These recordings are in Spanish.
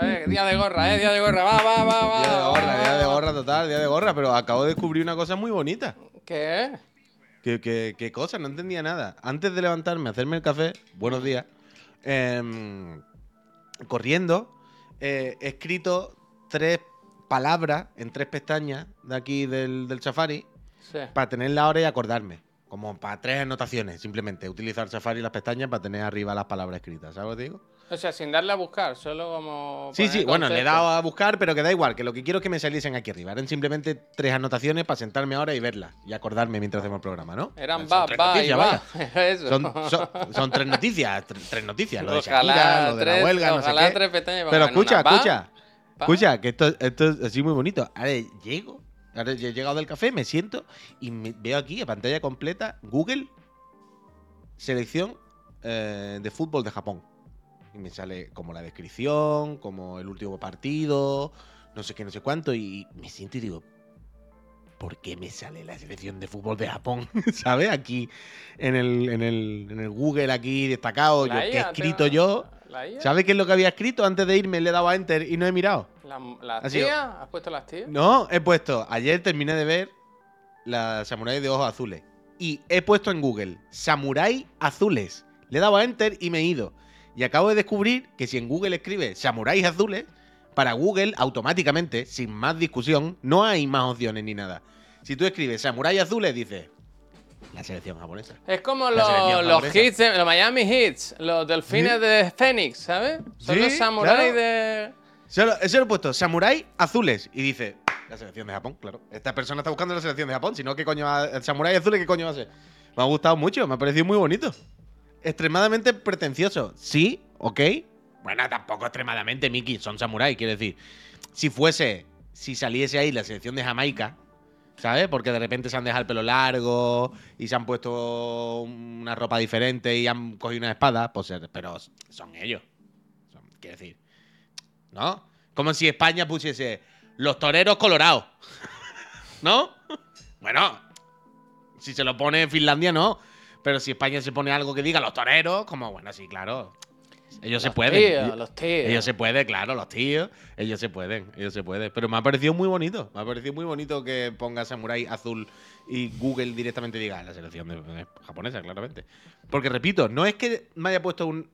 Eh, día de gorra, eh, día de gorra, va, va, va, va. Día de gorra, día de gorra total, día de gorra, pero acabo de descubrir una cosa muy bonita. ¿Qué? ¿Qué, qué, qué cosa? No entendía nada. Antes de levantarme, hacerme el café, buenos días, em, corriendo, eh, he escrito tres palabras en tres pestañas de aquí del, del Safari Sí. para tener la hora y acordarme. Como para tres anotaciones, simplemente. Utilizar Safari y las pestañas para tener arriba las palabras escritas. ¿Sabes lo que digo? O sea, sin darle a buscar, solo como. Sí, sí, bueno, le he dado a buscar, pero que da igual, que lo que quiero es que me saliesen aquí arriba. Eran simplemente tres anotaciones para sentarme ahora y verlas y acordarme mientras hacemos el programa, ¿no? Eran va, va y va. Eso. Son, son- son tres noticias, tre- tres noticias. Lo de Ojalá Shakira, lo de tres- la huelga, no sé ojalá qué. tres pestañas Pero escucha, escucha, escucha, que esto, esto es así muy bonito. Ahora llego, ahora he llegado del café, me siento y me- veo aquí, a pantalla completa, Google, selección eh, de fútbol de Japón. Y me sale como la descripción, como el último partido, no sé qué, no sé cuánto, y me siento y digo, ¿por qué me sale la selección de fútbol de Japón? ¿Sabes? Aquí en el, en el, en el Google aquí destacado, yo que he escrito yo. ¿Sabes qué es lo que había escrito? Antes de irme le he dado a enter y no he mirado. La- ¿Las Ha sido- tías? ¿Has puesto las tías? No, he puesto. Ayer terminé de ver la Samurai de ojos azules. Y he puesto en Google Samurai azules. Le he dado a enter y me he ido. Y acabo de descubrir que si en Google escribe Samuráis azules, para Google automáticamente, sin más discusión, no hay más opciones ni nada. Si tú escribes Samurai azules, dices la selección japonesa. Es como La los, hits, de- los Miami Hits, los delfines Sí. de Phoenix, ¿sabes? Son Sí, los samuráis claro. de. Solo, eso lo he puesto, Samurai azules. Y dice, la selección de Japón, claro. Esta persona está buscando la selección de Japón. Si no, ¿qué coño va Samurai azules, ¿qué coño va a ser? Me ha gustado mucho, me ha parecido muy bonito. Extremadamente pretencioso. Sí, ok. Bueno, tampoco extremadamente, Mickey. Son samuráis, quiero decir. Si fuese, si saliese ahí la selección de Jamaica, ¿sabes? Porque de repente se han dejado el pelo largo y se han puesto una ropa diferente y han cogido una espada, pues, pero son ellos. Quiero decir, ¿no? Como si España pusiese los toreros colorados. ¿No? Bueno, si se lo pone Finlandia, no. Pero si España se pone algo que diga los toreros, como, bueno, sí, claro. Ellos se pueden. tíos, los tíos. ellos se pueden, claro, los tíos. Ellos se pueden, ellos se pueden. Pero me ha parecido muy bonito. Me ha parecido muy bonito que ponga Samurai Azul y Google directamente diga la selección de, de japonesa, claramente. Porque repito, no es que me haya puesto un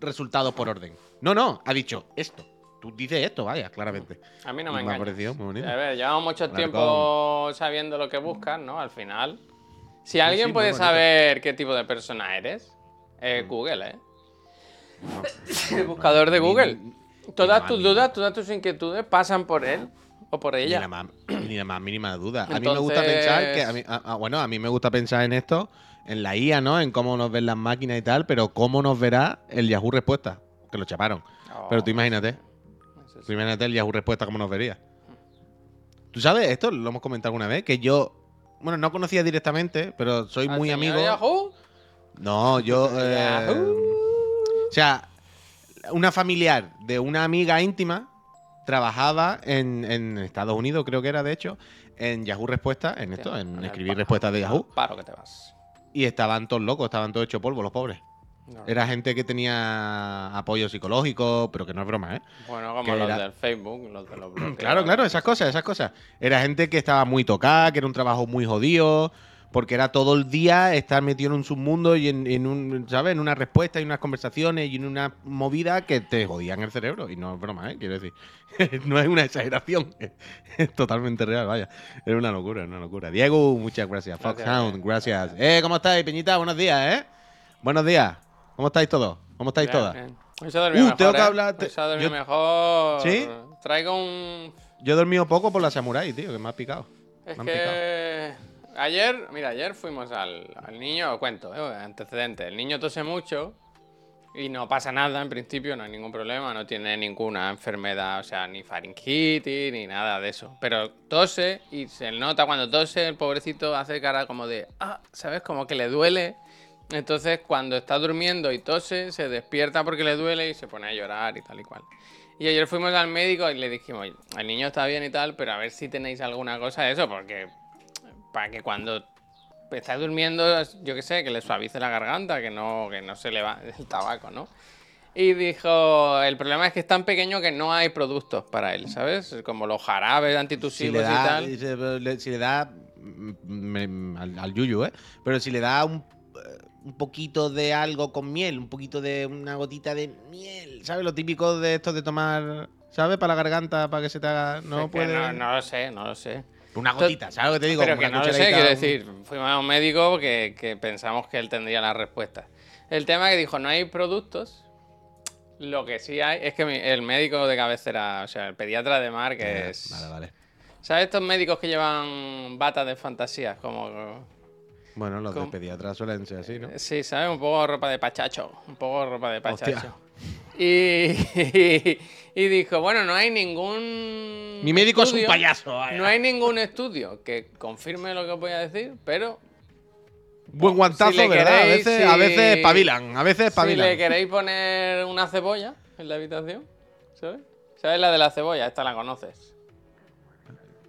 resultado por orden. No, no, ha dicho esto. Tú dices esto, vaya, claramente. A mí no me me ha engaña. parecido muy bonito. A ver, llevamos mucho tiempo sabiendo lo que buscas, ¿no? Al final. Si sí, alguien puede saber qué tipo de persona eres, es Mm. Google, ¿eh? El buscador de Google. Ni- Todas ni tus dudas, todas tus inquietudes pasan por él o por Ni ella. la, más, ni la más mínima duda. A mí me gusta pensar que. a mí- a- a- bueno, a mí me gusta pensar en esto, en la IA, ¿no? En cómo nos ven las máquinas y tal, pero cómo nos verá el Yahoo Respuesta. Que lo chaparon. Oh, Pero tú imagínate. Imagínate el Yahoo Respuesta cómo nos vería. ¿Tú sabes esto? Lo hemos comentado alguna vez. Que yo. Bueno, no conocía directamente, pero soy ¿Al muy amigo. Yahoo? No, yo. eh, Yahoo. o sea, una familiar de una amiga íntima trabajaba en, en Estados Unidos, creo que era de hecho, en Yahoo Respuesta, en esto, en el escribir respuestas de Yahoo. Paro que te vas. Y estaban todos locos, estaban todos hechos polvo, los pobres. No. Era gente que tenía apoyo psicológico, pero que no es broma, ¿eh? Bueno, como que los era- del Facebook, los de los bloqueos. Claro, claro, esas cosas, esas cosas. Era gente que estaba muy tocada, que era un trabajo muy jodido, porque era todo el día estar metido en un submundo y en, en un, ¿sabes? En una respuesta y unas conversaciones y en una movida que te jodían el cerebro. Y no es broma, ¿eh? Quiero decir, no es una exageración, es totalmente real, vaya. Es una locura, es una locura. Diego, muchas gracias. Gracias, Foxhound, eh. gracias. Eh, ¿cómo estáis, Peñita? Buenos días, ¿eh? Buenos días. ¿Cómo estáis todos? ¿Cómo estáis Bien, todas? bien. Hoy se ha dormido Uh, mejor, tengo que ¿eh? hablar- Hoy se ha dormido yo- mejor. ¿Sí? Traigo un... Yo he dormido poco por la Samurai, tío, que me ha picado. Es Me han picado. que ayer, mira, ayer fuimos al, al niño, cuento, eh, antecedente. El niño tose mucho y no pasa nada en principio, no hay ningún problema, no tiene ninguna enfermedad, o sea, ni faringitis ni nada de eso. Pero tose y se nota cuando tose, el pobrecito hace cara como de, ah, ¿sabes? Como que le duele. Entonces, cuando está durmiendo y tose, se despierta porque le duele y se pone a llorar y tal y cual. Y ayer fuimos al médico y le dijimos, "Oye, el niño está bien y tal, pero a ver si tenéis alguna cosa de eso, porque para que cuando está durmiendo, yo qué sé, que le suavice la garganta, que no, que no se le va el tabaco, ¿no? Y dijo, el problema es que es tan pequeño que no hay productos para él, ¿sabes? Como los jarabes Si antitusivos y da, tal. si le- si le da mm, mm, al, al yuyu, ¿eh? Pero si le da un, un poquito de algo con miel, un poquito de una gotita de miel, ¿sabes? Lo típico de esto de tomar, ¿sabes? Para la garganta, para que se te haga. No puede. no, no lo sé, no lo sé. Una gotita, ¿sabes lo que te digo? Pero Como que no lo sé, quiero decir, fuimos a un médico que, que pensamos que él tendría la respuesta. El tema que dijo, no hay productos. Lo que sí hay es que el médico de cabecera, o sea, el pediatra de Mar, que Eh, es... Vale, vale. ¿Sabes estos médicos que llevan batas de fantasía? Como... Bueno, los ¿Cómo? de pediatra suelen ser así, ¿no? Sí, ¿sabes? Un poco ropa de pachacho. Un poco ropa de pachacho. Y, y dijo, bueno, no hay ningún... Mi médico es un payaso. vaya. No hay ningún estudio que confirme lo que os voy a decir, pero Buen guantazo, si ¿verdad? a veces, a si- veces espabilan, a veces si espabilan. le queréis poner una cebolla en la habitación, ¿sabes? ¿Sabes la de la cebolla? Esta la conoces.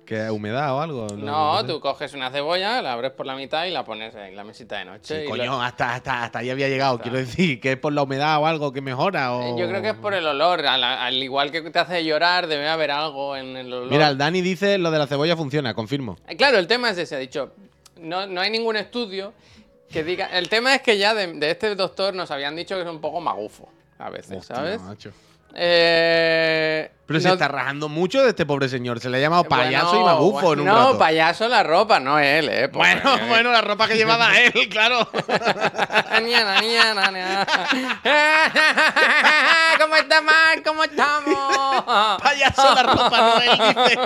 ¿Que humedad o algo? No, tú coges una cebolla, la abres por la mitad y la pones en la mesita de noche. Sí, y coño, lo- hasta, hasta, hasta ahí había llegado. Quiero decir, que es por la humedad o algo que mejora. O... Yo creo que es por el olor. Al, al igual que te hace llorar, debe haber algo en el olor. Mira, el Dani dice lo de la cebolla funciona, confirmo. Eh, Claro, el tema es ese, ha dicho. No, no hay ningún estudio que diga. El tema es que ya de, de este doctor nos habían dicho que es un poco magufo a veces, Hostia, ¿sabes? macho. Eh, Pero se está rajando mucho de este pobre señor. Se le ha llamado payaso bueno, y magufo en un No, rato. payaso la ropa, no él, eh. Bueno, bueno, la ropa que llevaba él, claro. ¿Cómo está Mar? ¿Cómo estamos? payaso la ropa, no él, dice.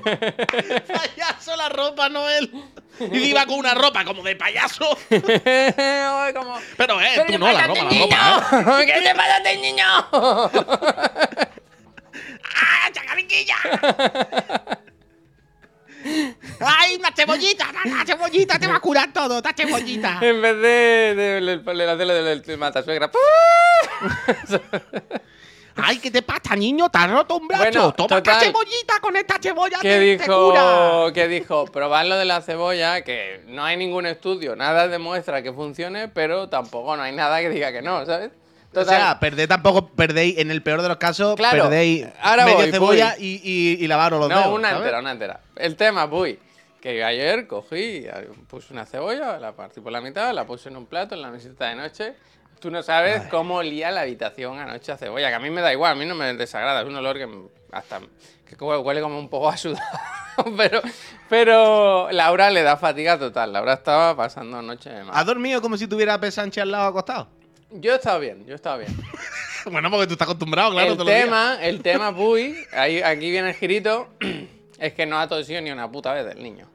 Payaso la ropa, no él. Y iba con una ropa como de payaso. Como- Pero, eh, ¿Qué tú no, la ropa, este la ropa, eh. niño? ¿Qué le pasa a este niño? ¡Ah, chacariquilla! ¡Ay, una cebollita! ¡Te va a curar todo! ¡Esta cebollita! En vez de, de, del matasuegra. ¡Ay, qué te pasa, niño! ¡Te has roto un brazo! Bueno, ¡Toma total. esta cebollita! ¡Con esta cebolla que te, te cura! dijo, que dijo, probad lo de la cebolla, que no hay ningún estudio, nada demuestra que funcione, pero tampoco no hay nada que diga que no, ¿sabes? O sea, perdéis tampoco, perdéis, en el peor de los casos, Claro, perdéis ahora media voy, cebolla voy. y, y, y lavaros los no, dedos. una ¿sabes? entera, una entera. El tema, voy, que ayer cogí, puse una cebolla, la partí por la mitad, la puse en un plato en la mesita de noche. Tú no sabes cómo olía la habitación anoche a cebolla, que a mí me da igual, a mí no me desagrada, es un olor que hasta que huele como un poco a sudado. pero, pero Laura le da fatiga total, Laura estaba pasando noche de ¿Has mal. dormido como si tuviera a P. Sánchez al lado acostado? Yo he estado bien, yo he estado bien. bueno, porque tú estás acostumbrado, claro. el tema, el tema, Puy, ahí, aquí viene el girito, es que no ha tosido ni una puta vez el niño.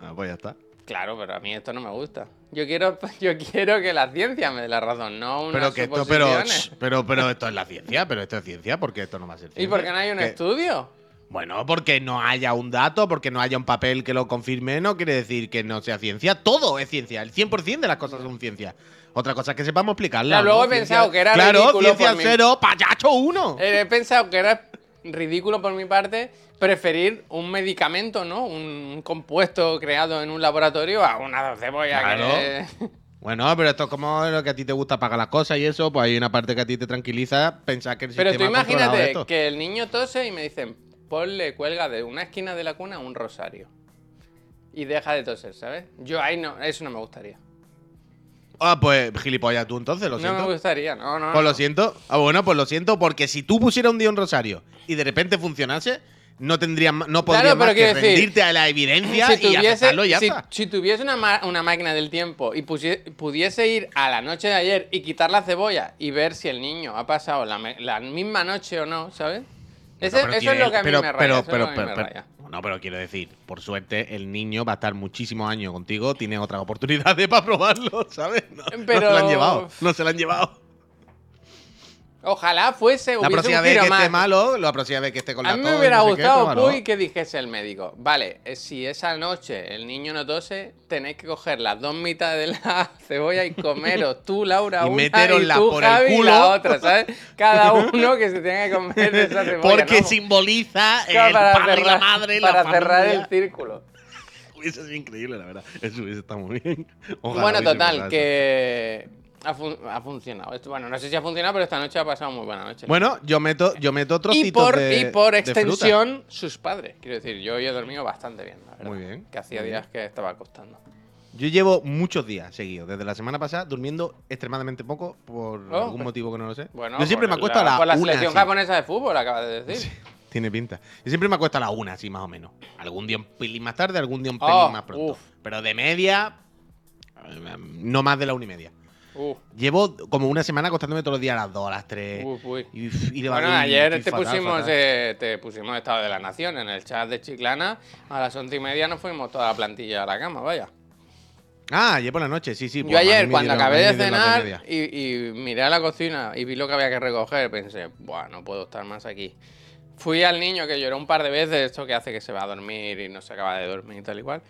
Ah, pues ya está. Claro, pero a mí esto no me gusta. Yo quiero, yo quiero que la ciencia me dé la razón, no unas Pero que esto, pero, pero, pero esto es la ciencia, pero esto es ciencia, porque esto no va a ser ciencia. ¿Y por qué no hay un estudio? Bueno, porque no haya un dato, porque no haya un papel que lo confirme, no quiere decir que no sea ciencia. Todo es ciencia. El 100% de las cosas son ciencia. Otra cosa es que sepamos explicarla. Ya, luego ¿no? he pensado que era Claro, ridículo ciencia por mí. cero, payacho uno. Eh, He pensado que era ridículo por mi parte preferir un medicamento, ¿no? Un, compuesto creado en un laboratorio a una cebolla Claro. que... Bueno, pero esto es como lo que a ti te gusta pagar las cosas y eso, pues hay una parte que a ti te tranquiliza pensar que el Pero tú sistema imagínate esto. que el niño tose y me dicen, ponle, cuelga de una esquina de la cuna un rosario. Y deja de toser, ¿sabes? Yo ahí no, eso no me gustaría. Ah, pues gilipollas tú entonces, lo No siento. me gustaría, no, no. Pues no. lo siento. Ah, bueno, pues lo siento, porque si tú pusieras un día un rosario y de repente funcionase, no tendrías ma- no podrías Claro, más que decir, a la evidencia si y tuviese, ya si, está. si tuviese una, una máquina del tiempo y pudiese ir a la noche de ayer y quitar la cebolla y ver si el niño ha pasado la, misma noche o no, ¿sabes? Ese- pero eso es lo que a mí pero- me raya. pero- pero- pero-. No, pero quiero decir, por suerte, el niño va a estar muchísimos años contigo, tiene otras oportunidades para probarlo, ¿sabes? No, no se lo han llevado, no se lo han llevado. Ojalá fuese, La hubiese próxima un vez que esté más. malo, la próxima vez que esté con la A mí me hubiera no gustado. Puy, que dijese el médico. Vale, eh, si esa noche el niño no tose, tenéis que coger las dos mitades de la cebolla y comeros tú, Laura, Y una meterosla y tú, por el Javi, culo. la otra, ¿sabes? Cada uno que se tenga que comer esa cebolla. Porque ¿no? simboliza el para padre y la cerrar- madre, Para la cerrar familia. el círculo. Hubiese sido increíble, la verdad. Eso hubiese estado muy bien. Ojalá bueno, total, eso. que Ha, fun- ha funcionado. Esto- Bueno, no sé si ha funcionado, pero esta noche ha pasado muy buena noche. Bueno, yo meto, yo meto trocitos y por, de y por extensión, sus padres. Quiero decir, yo hoy he dormido bastante bien, la verdad. Muy bien, Que hacía días que estaba costando. Yo llevo muchos días seguidos, desde la semana pasada, durmiendo extremadamente poco por Oh, algún pues- motivo que no lo sé. Bueno, yo siempre me acuesto la, a la por la una, selección así. japonesa de fútbol, acabas de decir. Tiene pinta. Yo siempre me acuesto a la una, así más o menos. Algún día un pelín más tarde, algún día un pelín Oh, más pronto. uf. Pero de media, eh, no más de la una y media. Uf, Llevo como una semana acostándome todos los días a las dos, a las tres. uf, uy. Y, y Bueno, ayer te fatal, pusimos fatal. eh, te pusimos Estado de la Nación en el chat de Chiclana. A las once y media nos fuimos toda la plantilla a la cama, vaya. Ah, ayer por la noche, sí, sí. Yo ayer, cuando dieron- acabé de cenar y, y miré a la cocina y vi lo que había que recoger, pensé, Buah, no puedo estar más aquí. Fui al niño que lloró un par de veces, esto que hace que se va a dormir y no se acaba de dormir y tal y cual.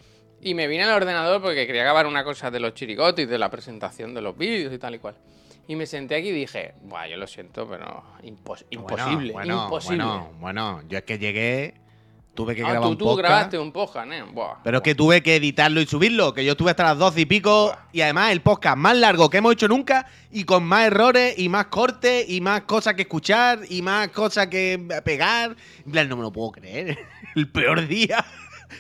Y me vine al ordenador porque quería acabar una cosa de los chirigotis, de la presentación de los vídeos y tal y cual. Y me senté aquí y dije, Buah, yo lo siento, pero impos- imposible, Bueno, bueno, imposible. Bueno, bueno, yo es que llegué, tuve que Ah, grabar tú, un tú podcast. grabaste un podcast, ¿eh? Buah. Pero es que tuve que editarlo y subirlo, que yo estuve hasta las 12 y pico. Buah. Y además el podcast más largo que hemos hecho nunca y con más errores y más cortes y más cosas que escuchar y más cosas que pegar. En plan, no me lo puedo creer. El peor día.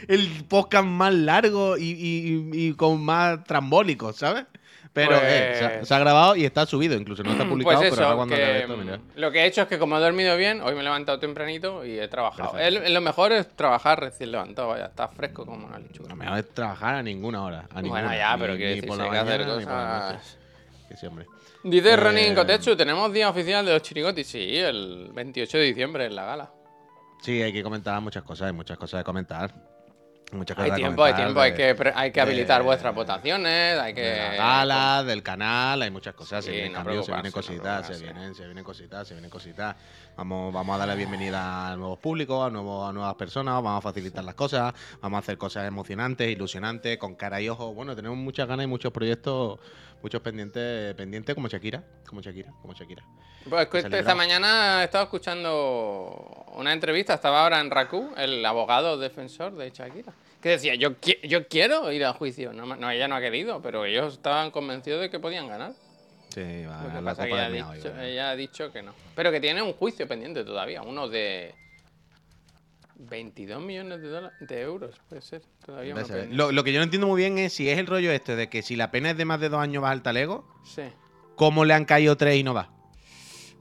El podcast más largo y, y- y con más trambólicos, ¿sabes? Pero Pues- eh, se, ha, se ha grabado y está subido, incluso no está publicado, Pues pero ahora cuando que, esto, mira. lo que he hecho es que como he dormido bien, hoy me he levantado tempranito y he trabajado. El- lo mejor es trabajar recién levantado, vaya, está fresco como una lechuga. Lo mejor es trabajar a ninguna hora. A Bueno, ya, pero ni quiero decir, por la que hacer cosas... Dice Eh, Ronin Kotetsu, tenemos día oficial de los chirigotis. Sí, el 28 de diciembre en la gala. Sí, hay que comentar muchas cosas, hay muchas cosas de comentar. Muchas cosas Hay tiempo, hay tiempo, hay que, hay que de- habilitar vuestras votaciones, hay que... de la gala, del canal, hay muchas cosas, Sí, se vienen no cambios, se vienen no cositas, se vienen, se vienen cositas, se vienen cositas. Vamos, vamos a darle bienvenida a nuevos públicos, a, nuevos, a nuevas personas, vamos a facilitar las cosas, vamos a hacer cosas emocionantes, ilusionantes, con cara y ojo. Bueno, tenemos muchas ganas y muchos proyectos, muchos pendientes, pendientes como Shakira, como Shakira, como Shakira. Pues que esta mañana he estado escuchando una entrevista, estaba ahora en Raku, el abogado defensor de Shakira, que decía, yo, qui- yo quiero ir a juicio. No, ella no ha querido, pero ellos estaban convencidos de que podían ganar. Sí, va a la copa ella ha, del dicho, yo creo. ella ha dicho que no. Pero que tiene un juicio pendiente todavía, uno de 22 millones de, dólares, de euros, puede ser. Todavía. Lo, lo que yo no entiendo muy bien es si es el rollo este de que si la pena es de más de dos años vas al talego, Sí. ¿cómo le han caído tres y no va?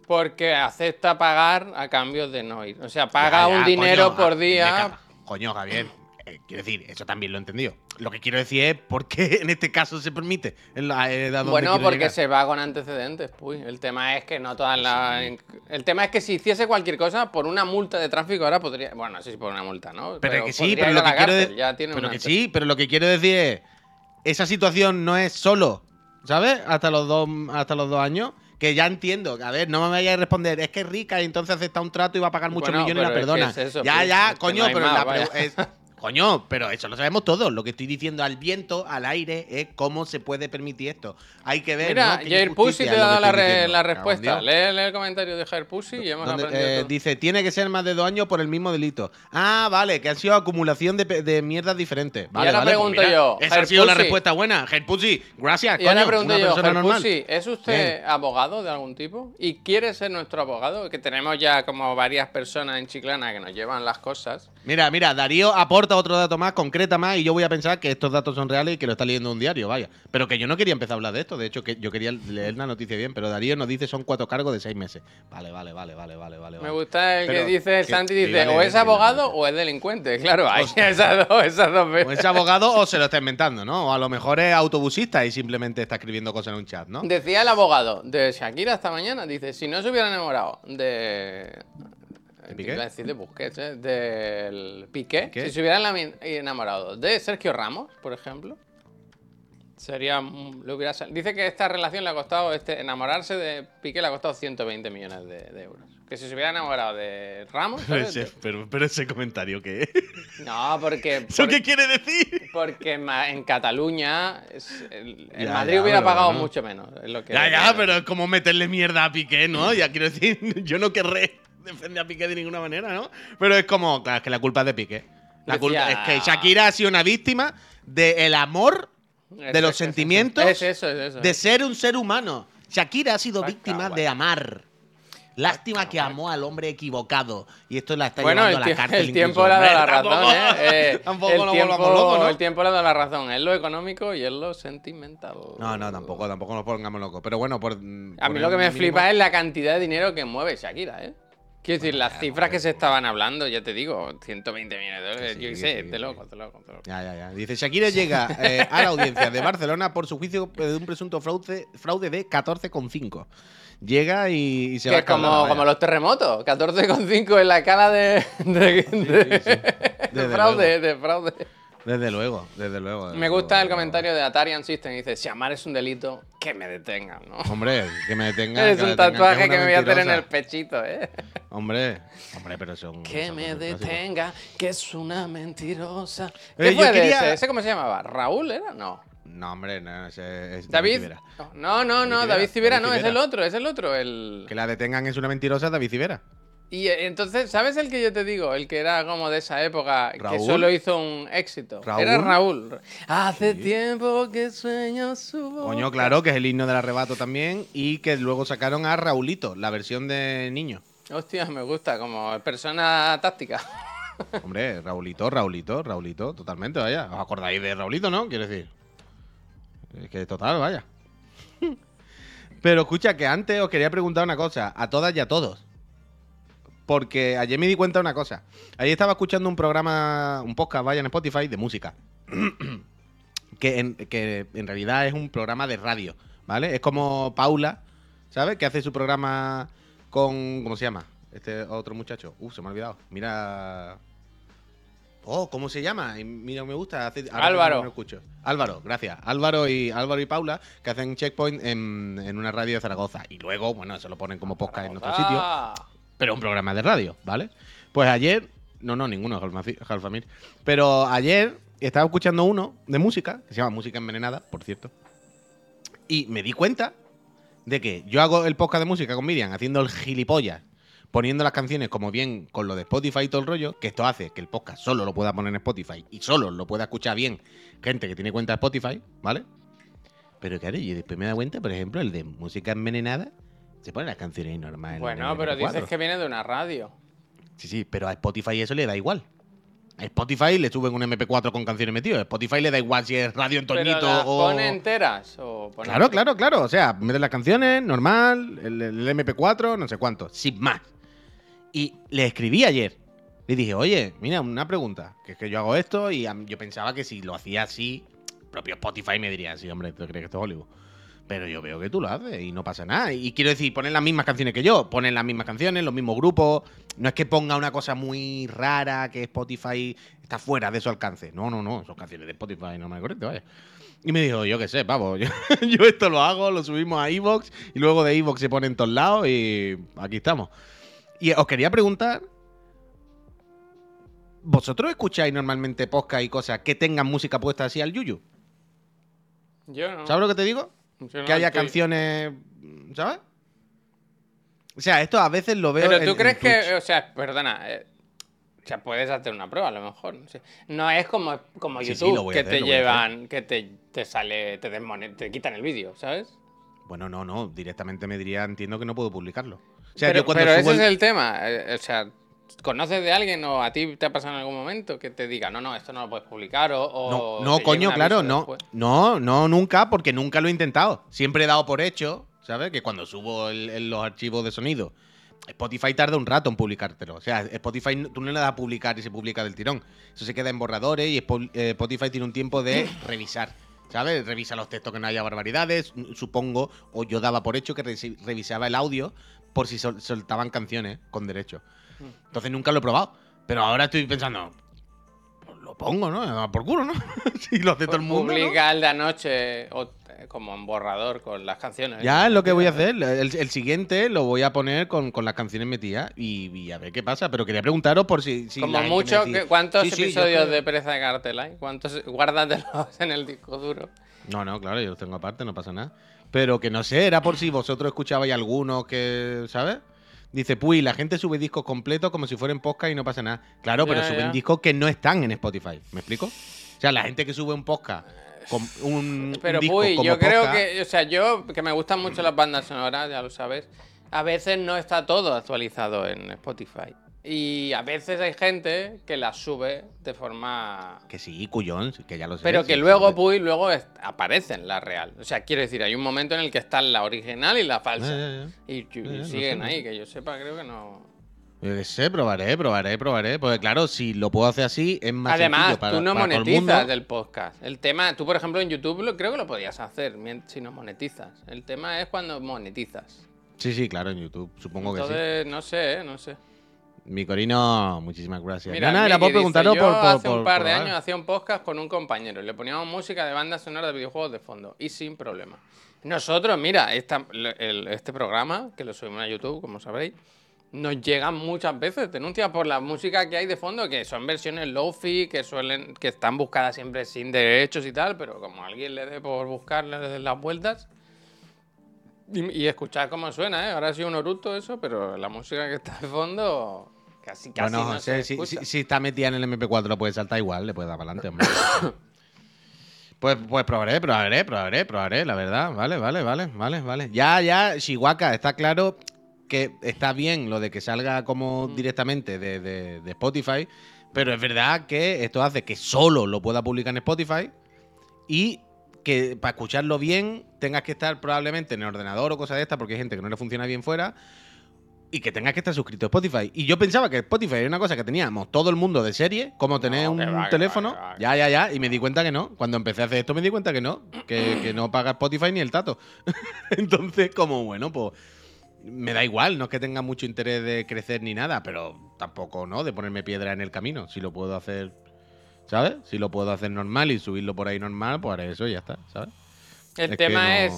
Porque acepta pagar a cambio de no ir. O sea, paga Ya, ya, un dinero coño, por día. Coño, Javier. Eh, quiero decir, eso también lo he entendido. Lo que quiero decir es por qué en este caso se permite. La- donde Bueno, porque llegar. se va con antecedentes, pues. El tema es que no todas las. El tema es que si hiciese cualquier cosa, por una multa de tráfico ahora podría. Bueno, no sé si por una multa, ¿no? Pero, que sí, pero lo que quiero decir. ya tiene Pero que sí, pero lo que quiero decir es. Esa situación no es solo, ¿sabes? Hasta los dos, hasta los dos años. Que ya entiendo. A ver, no me vayáis a responder. Es que es rica y entonces acepta un trato y va a pagar muchos Bueno, millones y la perdona. es eso, ya, ya, es coño, no pero más, la es- Coño, pero eso lo sabemos todos. Lo que estoy diciendo al viento, al aire, es cómo se puede permitir esto. Hay que ver. Mira, ¿no? Jair Pussy te que la, re- la respuesta. Lee, lee el comentario de Jair Pussy y hemos aprendido eh, todo. dice, tiene que ser más de dos años por el mismo delito. Ah, vale, que ha sido acumulación de, de mierdas diferentes. Vale, ahora vale, pues pregunto mira, yo, Esa ha sido la respuesta buena. Jair Pussy, gracias, Y ahora coño, pregunto una yo, Jair normal. Pussy, ¿es usted Bien. abogado de algún tipo? ¿Y quiere ser nuestro abogado? Que tenemos ya como varias personas en Chiclana que nos llevan las cosas. Mira, mira, Darío aporta otro dato más, concreta más, y yo voy a pensar que estos datos son reales y que lo está leyendo un diario, vaya. Pero que yo no quería empezar a hablar de esto, de hecho, que yo quería leer la noticia bien, pero Darío nos dice son cuatro cargos de seis meses. Vale, vale, vale, vale, vale, vale. Me gusta el que dice, el Santi dice, o es abogado o es delincuente. Claro, hay esas dos, esas dos O veces. es abogado o se lo está inventando, ¿no? O a lo mejor es autobusista y simplemente está escribiendo cosas en un chat, ¿no? Decía el abogado de Shakira esta mañana, dice, si no se hubiera enamorado de... ¿De Piqué? Iba a decir de Busquets, ¿eh? Del Piqué. ¿Piqué? Si se hubieran enamorado de Sergio Ramos, por ejemplo, sería... le hubiera sal- Dice que esta relación le ha costado, este, enamorarse de Piqué le ha costado 120 millones de, de euros. Que si se hubiera enamorado de Ramos... Pero ese, pero, pero ese comentario, ¿qué es? No, porque... ¿Eso por- qué quiere decir? Porque en en Cataluña es- el, el Ya, Madrid ya, hubiera pero pagado bueno. mucho menos. Es lo que Ya, ya, pero es como meterle mierda a Piqué, ¿no? Ya quiero decir, yo no querré defender a Piqué de ninguna manera, ¿no? Pero es como, claro, es que la culpa es de Piqué. La culpa es que Shakira ha sido una víctima del amor Es de los eso, es sentimientos, Es eso, es eso. de ser un ser humano. Shakira ha sido víctima vaca. de amar. Lástima que amó al hombre equivocado. Y esto la está Bueno, llevando el, a la cárcel. el tiempo le ha dado la razón, ¿eh? Eh, tampoco el, nos tiempo, locos, ¿no? el tiempo le ha dado la razón. Es lo económico y es lo sentimental. No, no, tampoco, tampoco nos pongamos locos. Pero bueno, por. A mí lo que me flipa es la cantidad de dinero que mueve Shakira, ¿eh? Quiero decir, las cifras que se estaban hablando, ya te digo, 120 millones de dólares, Sí, yo qué sé, sí. loco, de loco, de loco. Ya, ya, ya. Dice, Shakira llega eh, a la audiencia de Barcelona por su juicio de un presunto fraude, fraude de 14,5. Llega y, y se Que va es a como, vaya. como los terremotos, 14,5 en la escala de, de, de- fraude, de fraude. Desde luego, desde luego. desde Me gusta luego, el comentario de Atarian System, dice, si amar es un delito, que me detengan, ¿no? Hombre, que me detengan. Es que un tatuaje que me voy a hacer en el pechito, ¿eh? Hombre, hombre, pero son. Que son me detenga, que es una mentirosa. Eh, ¿Qué yo fue de quería- ese? ¿Ese cómo se llamaba? ¿Raúl era? No. No, hombre, no, ese es ¿David? Civera. No, no, no, David David Civera, no, David es el otro, es el otro, el... Que la detengan es una mentirosa, David Civera. Y eh, entonces, ¿sabes el que yo te digo? El que era como de esa época, que solo hizo un éxito. ¿Raúl? Era Raúl. Hace tiempo que sueño su boca. Coño, claro, que es el himno del arrebato también. Y que luego sacaron a Raulito, la versión de niño. Hostia, me gusta, como persona táctica. Hombre, Raulito, Raulito, Raulito, totalmente, vaya. ¿Os acordáis de Raulito, no? Quiero decir. Es que total, vaya. Pero escucha, que antes os quería preguntar una cosa, a todas y a todos. Porque ayer me di cuenta de una cosa. Ayer estaba escuchando un programa, un podcast, vaya, en Spotify, de música. que, en, que en realidad es un programa de radio, ¿vale? Es como Paula, ¿sabes? Que hace su programa con. ¿Cómo se llama? Este otro muchacho. Uh, se me ha olvidado. Mira. Oh, ¿cómo se llama? Mira, me gusta. hace- Álvaro. no lo escucho. Álvaro, gracias. Álvaro y Álvaro y Paula, que hacen checkpoint en, en una radio de Zaragoza. Y luego, bueno, se lo ponen como podcast en otro sitio pero un programa de radio, ¿vale? Pues ayer, no, no, ninguno, Jalfamir, pero ayer estaba escuchando uno de música, que se llama Música Envenenada, por cierto, y me di cuenta de que yo hago el podcast de música con Miriam haciendo el gilipollas, poniendo las canciones como bien con lo de Spotify y todo el rollo, que esto hace que el podcast solo lo pueda poner en Spotify y solo lo pueda escuchar bien gente que tiene cuenta de Spotify, ¿vale? Pero claro, yo después me da cuenta, por ejemplo, el de Música Envenenada, se pone las canciones normales. en Bueno, pero MP4. dices que viene de una radio. Sí, sí, pero a Spotify eso le da igual. A Spotify le suben un MP4 con canciones metidas. A Spotify le da igual si es radio en ¿Pero Toñito las o. pone enteras? O pone- Claro, claro, claro. O sea, meten las canciones, normal, el, el MP4, no sé cuánto, sin más. Y le escribí ayer. Le dije, oye, mira, una pregunta. Que es que yo hago esto y yo pensaba que si lo hacía así, propio Spotify me diría, sí, hombre, ¿tú crees que esto es Hollywood? Pero yo veo que tú lo haces y no pasa nada. Y quiero decir, ponen las mismas canciones que yo, ponen las mismas canciones, los mismos grupos. No es que ponga una cosa muy rara que Spotify está fuera de su alcance. No, no, no, son canciones de Spotify, no me correcto, vaya. Y me dijo, yo qué sé, pavo, yo, yo esto lo hago, lo subimos a Evox y luego de Evox se pone en todos lados y aquí estamos. Y os quería preguntar, ¿vosotros escucháis normalmente podcast y cosas que tengan música puesta así al yuyu? Yo no. ¿Sabes lo que te digo? Que haya canciones, ¿sabes? O sea, esto a veces lo veo. Pero en- tú en crees que, o sea, perdona, eh, o sea, puedes hacer una prueba a lo mejor. No, sé. No es como, como Sí, sí, YouTube que hacer, te llevan, que te, te sale, te, te quitan el vídeo, ¿sabes? Bueno, no, no, directamente me diría, entiendo que no puedo publicarlo. O sea, pero yo cuando pero subo ese el- es el tema. eh, o sea, ¿conoces de alguien o a ti te ha pasado en algún momento que te diga, no, no, esto no lo puedes publicar o. o No, no coño, claro, no. después? No, no, nunca, porque nunca lo he intentado. Siempre he dado por hecho, ¿sabes? Que cuando subo el- el- los archivos de sonido, Spotify tarda un rato en publicártelo. O sea, Spotify tú no le das a publicar y se publica del tirón. Eso se queda en borradores y eh, Spotify tiene un tiempo de revisar. ¿Sabes? Revisa los textos que no haya barbaridades, supongo, o yo daba por hecho que revisaba el audio por si sol- soltaban canciones con derecho. Entonces nunca lo he probado. Pero ahora estoy pensando, pues lo pongo, ¿no? Por culo, ¿no? si lo hace todo el mundo. ¿no? Publica el de anoche eh, como en borrador con las canciones. Ya es lo que voy a hacer. El, el siguiente lo voy a poner con, con las canciones metidas y, y a ver qué pasa. Pero quería preguntaros por si. si Como mucho, decía, ¿qué- ¿cuántos "Sí, sí, yo episodios creo". de Pereza de Cartel hay? ¿Cuántos? Guárdatelos en el disco duro. No, no, claro, yo los tengo aparte, no pasa nada. Pero que no sé, era por si vosotros escuchabais algunos que. ¿Sabes? Dice, Puy, la gente sube discos completos como si fueran podcast y no pasa nada. Claro, pero Ya, suben ya. discos que no están en Spotify. ¿Me explico? O sea, la gente que sube un podcast un, Pero disco uy, como yo creo que, o sea, yo que me gustan mucho las bandas sonoras, ya lo sabes, a veces no está todo actualizado en Spotify. Y a veces hay gente que las sube de forma... Que sí, cuyón, que ya lo sé. Pero que sí, luego, sí. puy, luego es- aparece en la real. O sea, quiero decir, hay un momento en el que está la original y la falsa. Y, no siguen sé, ahí, que yo sepa, creo que no... Yo qué sé, probaré, probaré, probaré. Porque claro, si lo puedo hacer así, es más Además, sencillo para, tú no para el monetizas mundo. el podcast. El tema, tú por ejemplo en YouTube lo, creo que lo podías hacer si no monetizas. El tema es cuando monetizas. Sí, sí, claro, en YouTube, supongo que sí. Entonces, no sé, eh, no sé. Mi Corino, muchísimas gracias. Mira, Nada, dice, preguntaros yo por, por, hace por un par de años hacía un podcast con un compañero y le poníamos música de bandas sonoras de videojuegos de fondo y sin problema. Nosotros, mira, esta- el- este programa, que lo subimos a YouTube, como sabréis, nos llegan muchas veces denuncias por la música que hay de fondo, que son versiones lofi, que suelen, que están buscadas siempre sin derechos y tal, pero como alguien le dé por buscarle desde las vueltas. Y, y escuchar cómo suena, ¿eh? Ahora ha sido un oruto eso, pero la música que está de fondo casi casi Bueno, no José, se si, escucha. si- si está metida en el MP4 lo puede saltar igual, le puede dar para adelante, hombre. pues, pues probaré, probaré, probaré, probaré, la verdad. Vale, vale, vale, vale, vale. Ya, ya, Chihuahua, está claro que está bien lo de que salga como Mm. directamente de, de- de Spotify, pero es verdad que esto hace que solo lo pueda publicar en Spotify y que para escucharlo bien tengas que estar probablemente en el ordenador o cosas de estas, porque hay gente que no le funciona bien fuera, y que tengas que estar suscrito a Spotify. Y yo pensaba que Spotify era una cosa que teníamos todo el mundo de serie, como tener No, un va, teléfono. va, va, ya, ya, ya. Y me di cuenta que no. Cuando empecé a hacer esto me di cuenta que no. Que, que no paga Spotify ni el tato. Entonces, como bueno, pues me da igual. No es que tenga mucho interés de crecer ni nada, pero tampoco, ¿no? De ponerme piedra en el camino. Si lo puedo hacer, ¿sabes? Si lo puedo hacer normal y subirlo por ahí normal, pues haré eso y ya está, ¿sabes? El Es tema no- es.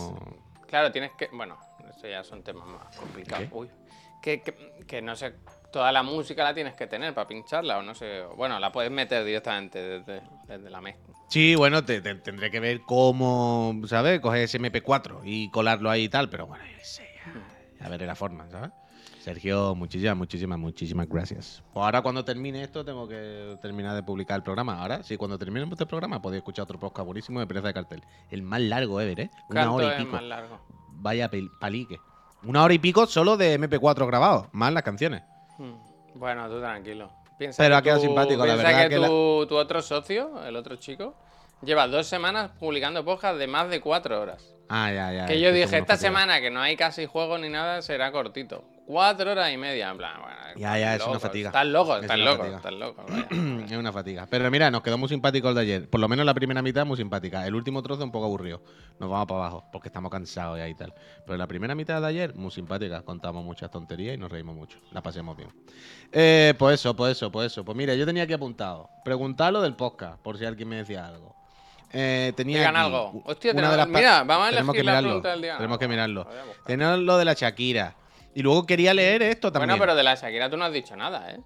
Claro, tienes que. Bueno, eso ya son temas más complicados. ¿Qué? Uy. Que, que, que no sé. Toda la música la tienes que tener para pincharla o no sé. Bueno, la puedes meter directamente desde, desde la mezcla. Sí, bueno, te- te- tendré que ver cómo, ¿sabes? Coger ese MP4 y colarlo ahí y tal, pero bueno, yo ya, ya veré la forma, ¿sabes? Sergio, muchísimas, muchísimas, muchísimas gracias. Pues ahora cuando termine esto tengo que terminar de publicar el programa. Ahora, sí, cuando termine este programa podéis escuchar otro podcast buenísimo de Pereza de Cartel. El más largo ever, ¿eh? Una ¿Cuánto hora y pico. más largo? Vaya palique. Una hora y pico solo de MP4 grabado, más las canciones. Hmm. Bueno, tú tranquilo. Piensa Pero que ha quedado tú- simpático, la verdad que, que la- tu, otro socio, el otro chico, lleva dos semanas publicando podcast de más de cuatro horas. Ah, ya, ya. Que yo dije, esta semana que no hay casi juego ni nada, será cortito. Cuatro horas y media, en plan, bueno. Ya, ya, es una fatiga. Estás loco, Es estás loco, estás loco. es una fatiga. Pero mira, nos quedó muy simpático el de ayer. Por lo menos la primera mitad muy simpática. El último trozo un poco aburrido. Nos vamos para abajo porque estamos cansados ya y tal. Pero la primera mitad de ayer muy simpática. Contamos muchas tonterías y nos reímos mucho. La pasemos bien. Eh, pues eso, pues eso, pues eso. Pues mira, yo tenía aquí apuntado. Preguntarlo del podcast, por si alguien me decía algo. Eh, tenía Digan aquí algo. Hostia, tenemos- las mira, vamos a tenemos que elegir la mirarlo. pregunta del día. Tenemos que mirarlo. Tenemos lo de la Shakira. Y luego quería leer esto también. Bueno, pero de la Shakira tú no has dicho nada, ¿eh?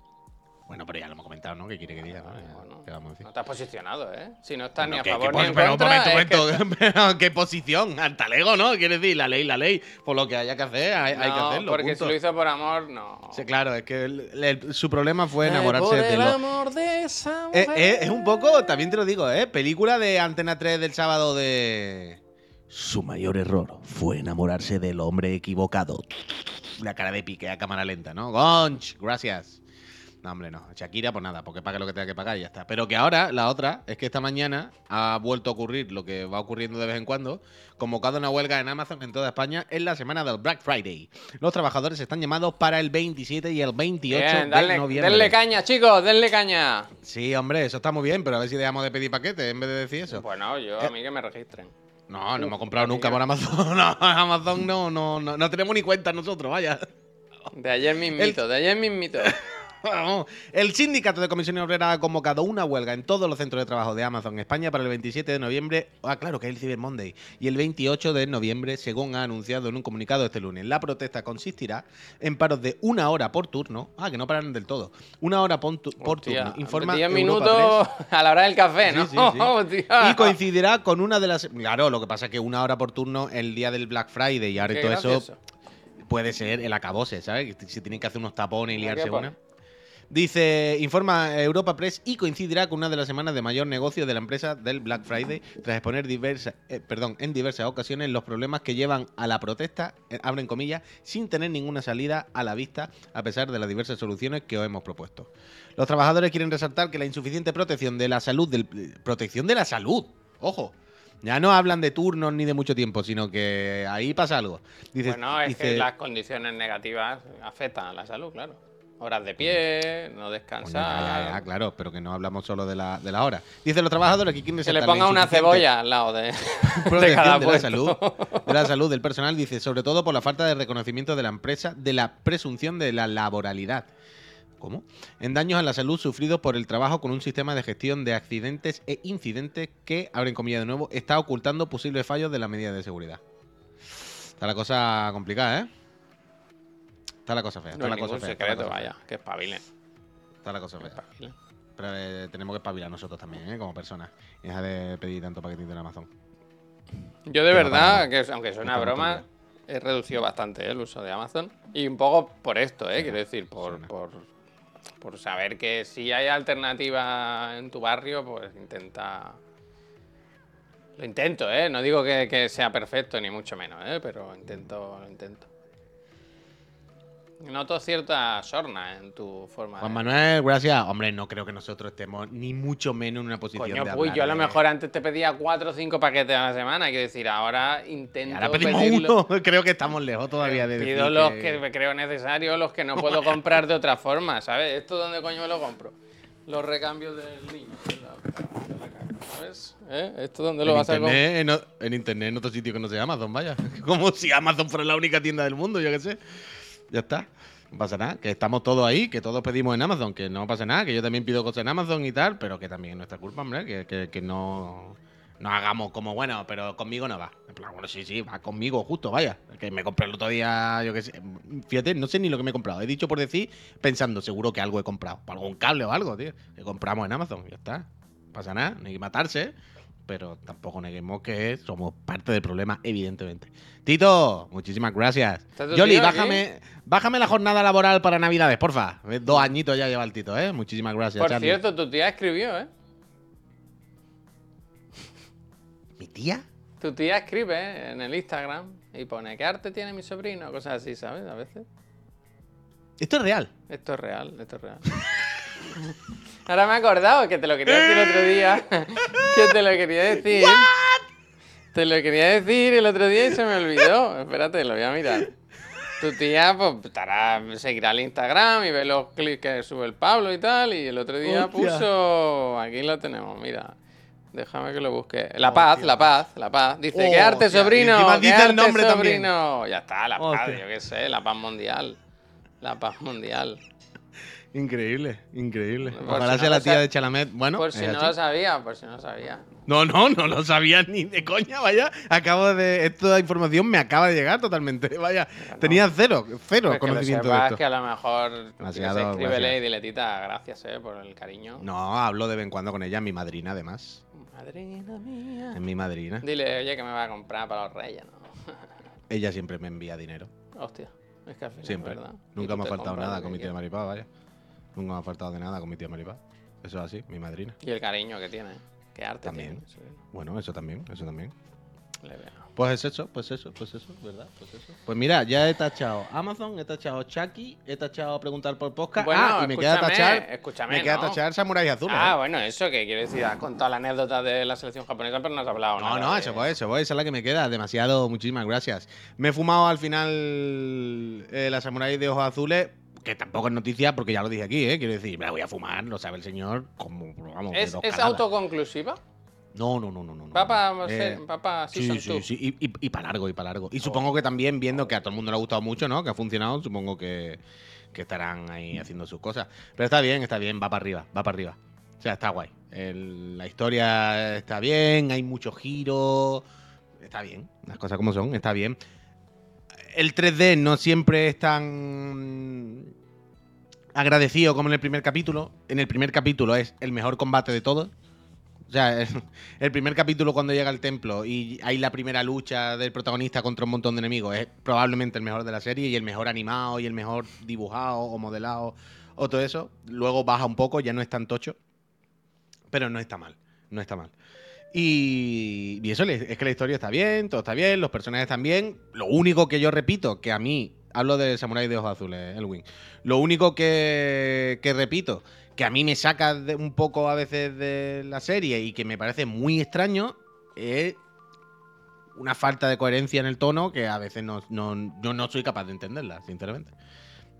Bueno, pero ya lo hemos comentado, ¿no? ¿Qué quiere que diga? ¿no? Bueno, ¿qué vamos a decir? no te has posicionado, ¿eh? Si no estás Bueno, ni a que- favor que ni en pero un contra, momento, es que- momento. Pero, ¿Qué posición? Al talego, ¿no? Quiere decir, la ley, la ley. Por lo que haya que hacer, hay, hay que No, hacerlo. porque punto. si lo hizo por amor, no. Sí, claro, es que el- el- su problema fue enamorarse por de el lo. amor de esa Eh, mujer. eh, es un poco, también te lo digo, ¿eh? Película de Antena 3 del sábado de. Su mayor error fue enamorarse del hombre equivocado. La cara de pique a cámara lenta, ¿no? Gonch, gracias. No, hombre, no. Shakira, pues nada, porque pague lo que tenga que pagar y ya está. Pero que ahora, la otra, es que esta mañana ha vuelto a ocurrir lo que va ocurriendo de vez en cuando, convocado una huelga en Amazon en toda España en la semana del Black Friday. Los trabajadores están llamados para el 27 y el 28 Bien, de noviembre. denle caña, chicos, denle caña. Sí, hombre, eso está muy bien, pero a ver si dejamos de pedir paquetes en vez de decir eso. Bueno, yo, Eh. a mí que me registren. No, no hemos comprado nunca por Amazon. No, Amazon no, no, no, no tenemos ni cuenta nosotros, vaya. De ayer mismito, de ayer mismito. El sindicato de comisiones obreras ha convocado una huelga en todos los centros de trabajo de Amazon España para el 27 de noviembre. Ah, claro, que es el Cyber Monday. Y el 28 de noviembre, según ha anunciado en un comunicado este lunes. La protesta consistirá en paros de una hora por turno. Ah, que no paran del todo. Una hora por, tu- por Hostia, turno. Informa 10 Europa minutos a la hora del café, Sí, ¿no? sí, sí. Hostia. Y coincidirá con una de las. Claro, lo que pasa es que una hora por turno el día del Black Friday y ahora Qué todo eso gracioso. puede ser el acabose, ¿sabes? Si tienen que hacer unos tapones y ¿A liarse una. Dice, informa Europa Press y coincidirá con una de las semanas de mayor negocio de la empresa del Black Friday, tras exponer diversa, eh, perdón, en diversas ocasiones los problemas que llevan a la protesta, eh, abren comillas, sin tener ninguna salida a la vista, a pesar de las diversas soluciones que os hemos propuesto. Los trabajadores quieren resaltar que la insuficiente protección de la salud, del, protección de la salud, ojo, ya no hablan de turnos ni de mucho tiempo, sino que ahí pasa algo. Dice, Bueno, es que las condiciones negativas afectan a la salud, claro. Horas de pie, no descansar. ya, ya, ya, claro, pero que no hablamos solo de la, de la hora. Dice los trabajadores que quieren Que le la ponga una cebolla al lado de, de cada de la salud, de la salud del personal, dice, sobre todo por la falta de reconocimiento de la empresa de la presunción de la laboralidad. ¿Cómo? En daños a la salud sufridos por el trabajo con un sistema de gestión de accidentes e incidentes que, abren comillas de nuevo, está ocultando posibles fallos de las medidas de seguridad. Está la cosa complicada, ¿eh? Está la cosa fea. Está No la cosa fea. está la secreto, cosa fea, vaya, que espabilen. Está la cosa fea. espabilen. Pero eh, tenemos que espabilar nosotros también, ¿eh? Como personas. Y dejar de pedir tanto paquetito en Amazon. Yo de Que no verdad, para que aunque suena broma, he reducido bastante ¿eh? el uso de Amazon. Y un poco por esto, ¿eh? quiero decir, por, por, por saber que si hay alternativa en tu barrio, pues intenta... Lo intento, ¿eh? No digo que, que sea perfecto, ni mucho menos, ¿eh? Pero intento, lo intento. Noto cierta sorna en tu forma Juan de... Manuel, gracias. Hombre, no creo que nosotros estemos ni mucho menos en una posición Coño, de hablar yo a lo mejor antes te pedía cuatro o cinco paquetes a la semana, quiero decir, ahora Y intento ahora pedimos pedirlo- uno. Creo que estamos lejos todavía de Pido decir los que- creo necesarios, los que no puedo comprar de otra forma, ¿sabes? ¿Esto dónde coño me lo compro? Los recambios del niño. ¿Sabes? ¿Eh? ¿Esto dónde lo en vas a comprar? en, en internet, en otro sitio que no sea Amazon, vaya. Como si Amazon fuera la única tienda del mundo, yo qué sé. Ya está. No pasa nada. Que estamos todos ahí, que todos pedimos en Amazon, que no pasa nada, que yo también pido cosas en Amazon y tal, pero que también es nuestra culpa, hombre, que, que- que no, no hagamos como, bueno, pero conmigo no va. En plan, bueno, sí, sí, va conmigo, justo, vaya. Que me compré el otro día, yo qué sé. Fíjate, no sé ni lo que me he comprado. He dicho por decir, pensando, seguro que algo he comprado. Algún cable o algo, tío. Que compramos en Amazon, ya está. No pasa nada, que matarse pero tampoco neguemos que somos parte del problema, evidentemente. Tito, muchísimas gracias. ¿Está tu Yoli, tío aquí? bájame, bájame la jornada laboral para Navidades, porfa. Eh, Dos añitos ya lleva el Tito, ¿eh? Muchísimas gracias, Por Charlie. cierto, tu tía escribió, ¿eh? ¿Mi tía? Tu tía escribe ¿eh? en el Instagram y pone ¿qué arte tiene mi sobrino? Cosas así, ¿sabes? A veces. Esto es real. Esto es real, esto es real. Ahora me he acordado que te lo quería decir el otro día. Que te lo quería decir. Te lo quería decir el otro día y se me olvidó. Espérate, lo voy a mirar. Tu tía, pues, estará, seguirá el Instagram y ve los clics que sube el Pablo y tal. Y el otro día Hostia. puso. Aquí lo tenemos, mira. Déjame que lo busque. La paz, la paz, la paz. Dice, ¿qué arte, sobrino? ¿Qué dice el arte, nombre también. sobrino? Ya está, la paz, yo qué sé, la paz mundial. La paz mundial. Increíble, increíble. Por Ojalá si sea no la tía sab- de Chalamet. Bueno, Por si es no así. lo sabía, por si no lo sabía. no, no, no lo sabía ni de coña, vaya. Acabo de. Esta información me acaba de llegar totalmente, vaya. Tenía cero, cero Pues que lo conocimiento de esto. que a lo mejor Demasiado, escríbele y dile, tita, gracias eh, por el cariño. No, hablo de vez en cuando con ella, mi madrina, además. Madrina mía. Es mi madrina. Dile, oye, que me va a comprar para los reyes, ¿no? Ella siempre me envía dinero. Hostia, es que al final, Siempre. ¿verdad? Nunca me ha faltado nada con mi tía. Maripá, vaya. Nunca me ha faltado de nada con mi tía Maripá. Eso es así, mi madrina. Y el cariño que tiene. Qué arte También. tiene. sí, Bueno, eso también, eso también. le veo. Pues es eso, pues eso, pues eso, ¿verdad? Pues eso. Pues mira, ya he tachado Amazon, he tachado Chucky, he tachado preguntar por podcast. Bueno, ah, y me queda tachar. escúchame, me queda ¿no? tachar Samurai Azul. Ah, ¿eh? bueno, eso que quiero decir, has contado la anécdota de la selección japonesa, pero no has hablado No, nada. no, de- eso voy, eso voy, esa es la que me queda. Demasiado, muchísimas gracias. Me he fumado al final eh, la Samurai de ojos azules, que tampoco es noticia porque ya lo dije aquí, ¿eh? Quiero decir, me la voy a fumar, lo sabe el señor, como, vamos, de ¿Es, dos es caladas. autoconclusiva? No, no, no, no. no no. Papa, Eh, Sí, sí, 2. sí, y, y, y para largo, y para largo. Oh. Y supongo que también, viendo que a todo el mundo le ha gustado mucho, ¿no? Que ha funcionado, supongo que, que estarán ahí haciendo sus cosas. Pero está bien, está bien, va para arriba, va para arriba. O sea, está guay. El- la historia está bien, hay mucho giro. Está bien, las cosas como son, está bien. El 3D no siempre es tan agradecido como en el primer capítulo. En el primer capítulo es el mejor combate de todos. O sea, el primer capítulo cuando llega al templo y hay la primera lucha del protagonista contra un montón de enemigos es probablemente el mejor de la serie y el mejor animado y el mejor dibujado o modelado o todo eso. Luego baja un poco, ya no es tan tocho. Pero no está mal, no está mal. Y, eso es que la historia está bien, todo está bien, los personajes están bien. Lo único que yo repito, que a mí, hablo de Samurai de Ojos Azules, Elwin. Lo único que, repito, que a mí me saca de- un poco a veces de la serie y que me parece muy extraño, es una falta de coherencia en el tono que a veces no, no- yo no soy capaz de entenderla, sinceramente.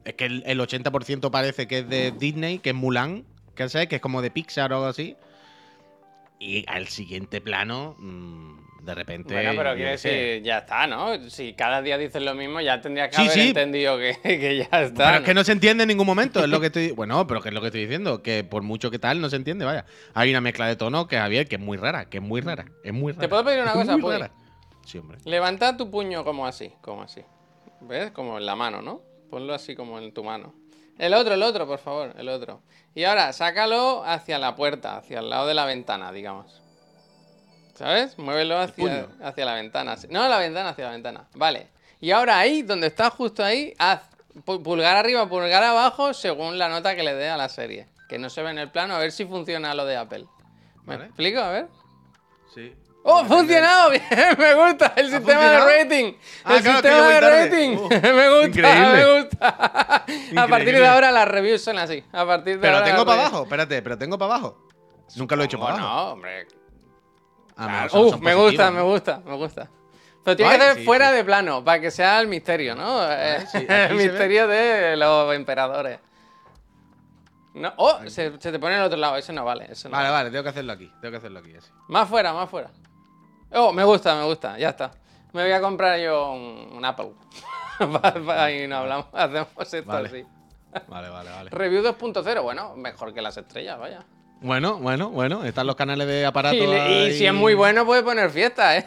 Es que el, el 80% parece que es de Disney, que es Mulan, que sé, que es como de Pixar o algo así. Y al siguiente plano, mm, de repente. Bueno, pero sé. decir, ya está, ¿no? Si cada día dices lo mismo, ya tendrías que Sí, haber sí. entendido que, que ya está. Pero es que no se entiende en ningún momento, es lo que estoy. Bueno, pero que es lo que estoy diciendo, que por mucho que tal, no se entiende, vaya. Hay una mezcla de tono que Javier, que es muy rara, que es muy rara, es muy rara. puedo pedir una cosa, muy Puy? rara. Sí, hombre. Levanta tu puño como así, como así. ¿Ves? Como en la mano, ¿no? Ponlo así como en tu mano. El otro, el otro, por favor, el otro. Y ahora, sácalo hacia la puerta, hacia el lado de la ventana, digamos. ¿Sabes? Muévelo hacia, la ventana. No, la ventana, hacia la ventana. Vale. Y ahora ahí, donde está justo ahí, haz pu- pulgar arriba, pulgar abajo, según la nota que le dé a la serie. Que no se ve en el plano, a ver si funciona lo de Apple. ¿Me Vale. explico? A ver. Sí. ¡Oh, ha funcionado! Bien, me gusta el sistema de rating. Ah, el claro, sistema de rating. Uh, me gusta, increíble. me gusta. A partir de ahora las reviews son así. A partir de Pero ahora tengo para abajo, espérate, pero tengo para abajo. Nunca lo he hecho para ¿Cómo abajo. No, hombre. Ah, no, Uf, me gusta, ¿no? me gusta, me gusta. Pero tiene que ser sí, fuera sí. de plano, para que sea el misterio, ¿no? Eh, sí, el misterio de los emperadores. No, oh, se, se te pone en el otro lado, ese no vale. Ese no Vale, vale. vale, tengo que hacerlo aquí. Tengo que hacerlo aquí, así. Más fuera, más fuera. Oh, me gusta, me gusta, ya está. Me voy a comprar yo un, un Apple. Y no hablamos, hacemos esto Vale. así. Vale, vale, vale. Review 2.0, bueno, mejor que las estrellas, vaya. Bueno, bueno, bueno. Están los canales de aparato. Y, si es muy bueno, puede poner fiesta, ¿eh?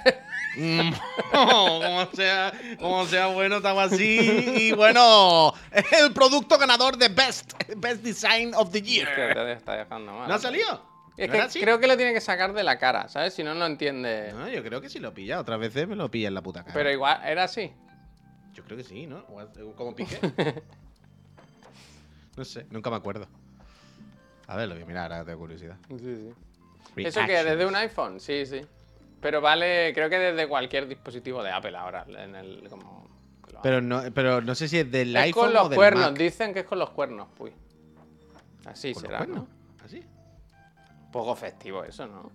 Mm, como sea, como sea bueno, estaba así. Y bueno, es el producto ganador de Best, Best Design of the Year. te está dejando mal. ¿No ha salido? Es ¿No que así? creo que lo tiene que sacar de la cara, ¿sabes? Si no, no entiende. No, yo creo que sí lo pilla. Otras veces me lo pilla en la puta cara. Pero igual, era así. Yo creo que sí, ¿no? O- Como piqué. no sé, nunca me acuerdo. A ver, lo voy a mirar, ahora tengo curiosidad. Sí, sí. ¿Eso que. ¿Desde un iPhone? Sí, sí. Pero vale, creo que desde cualquier dispositivo de Apple ahora. En el, como, lo- Pero no, pero no sé si es del es iPhone con los o del cuernos, Mac. dicen que es con los cuernos, uy. Así ¿Con los será, cuernos? ¿no? ¿Así? Poco festivo eso, ¿no?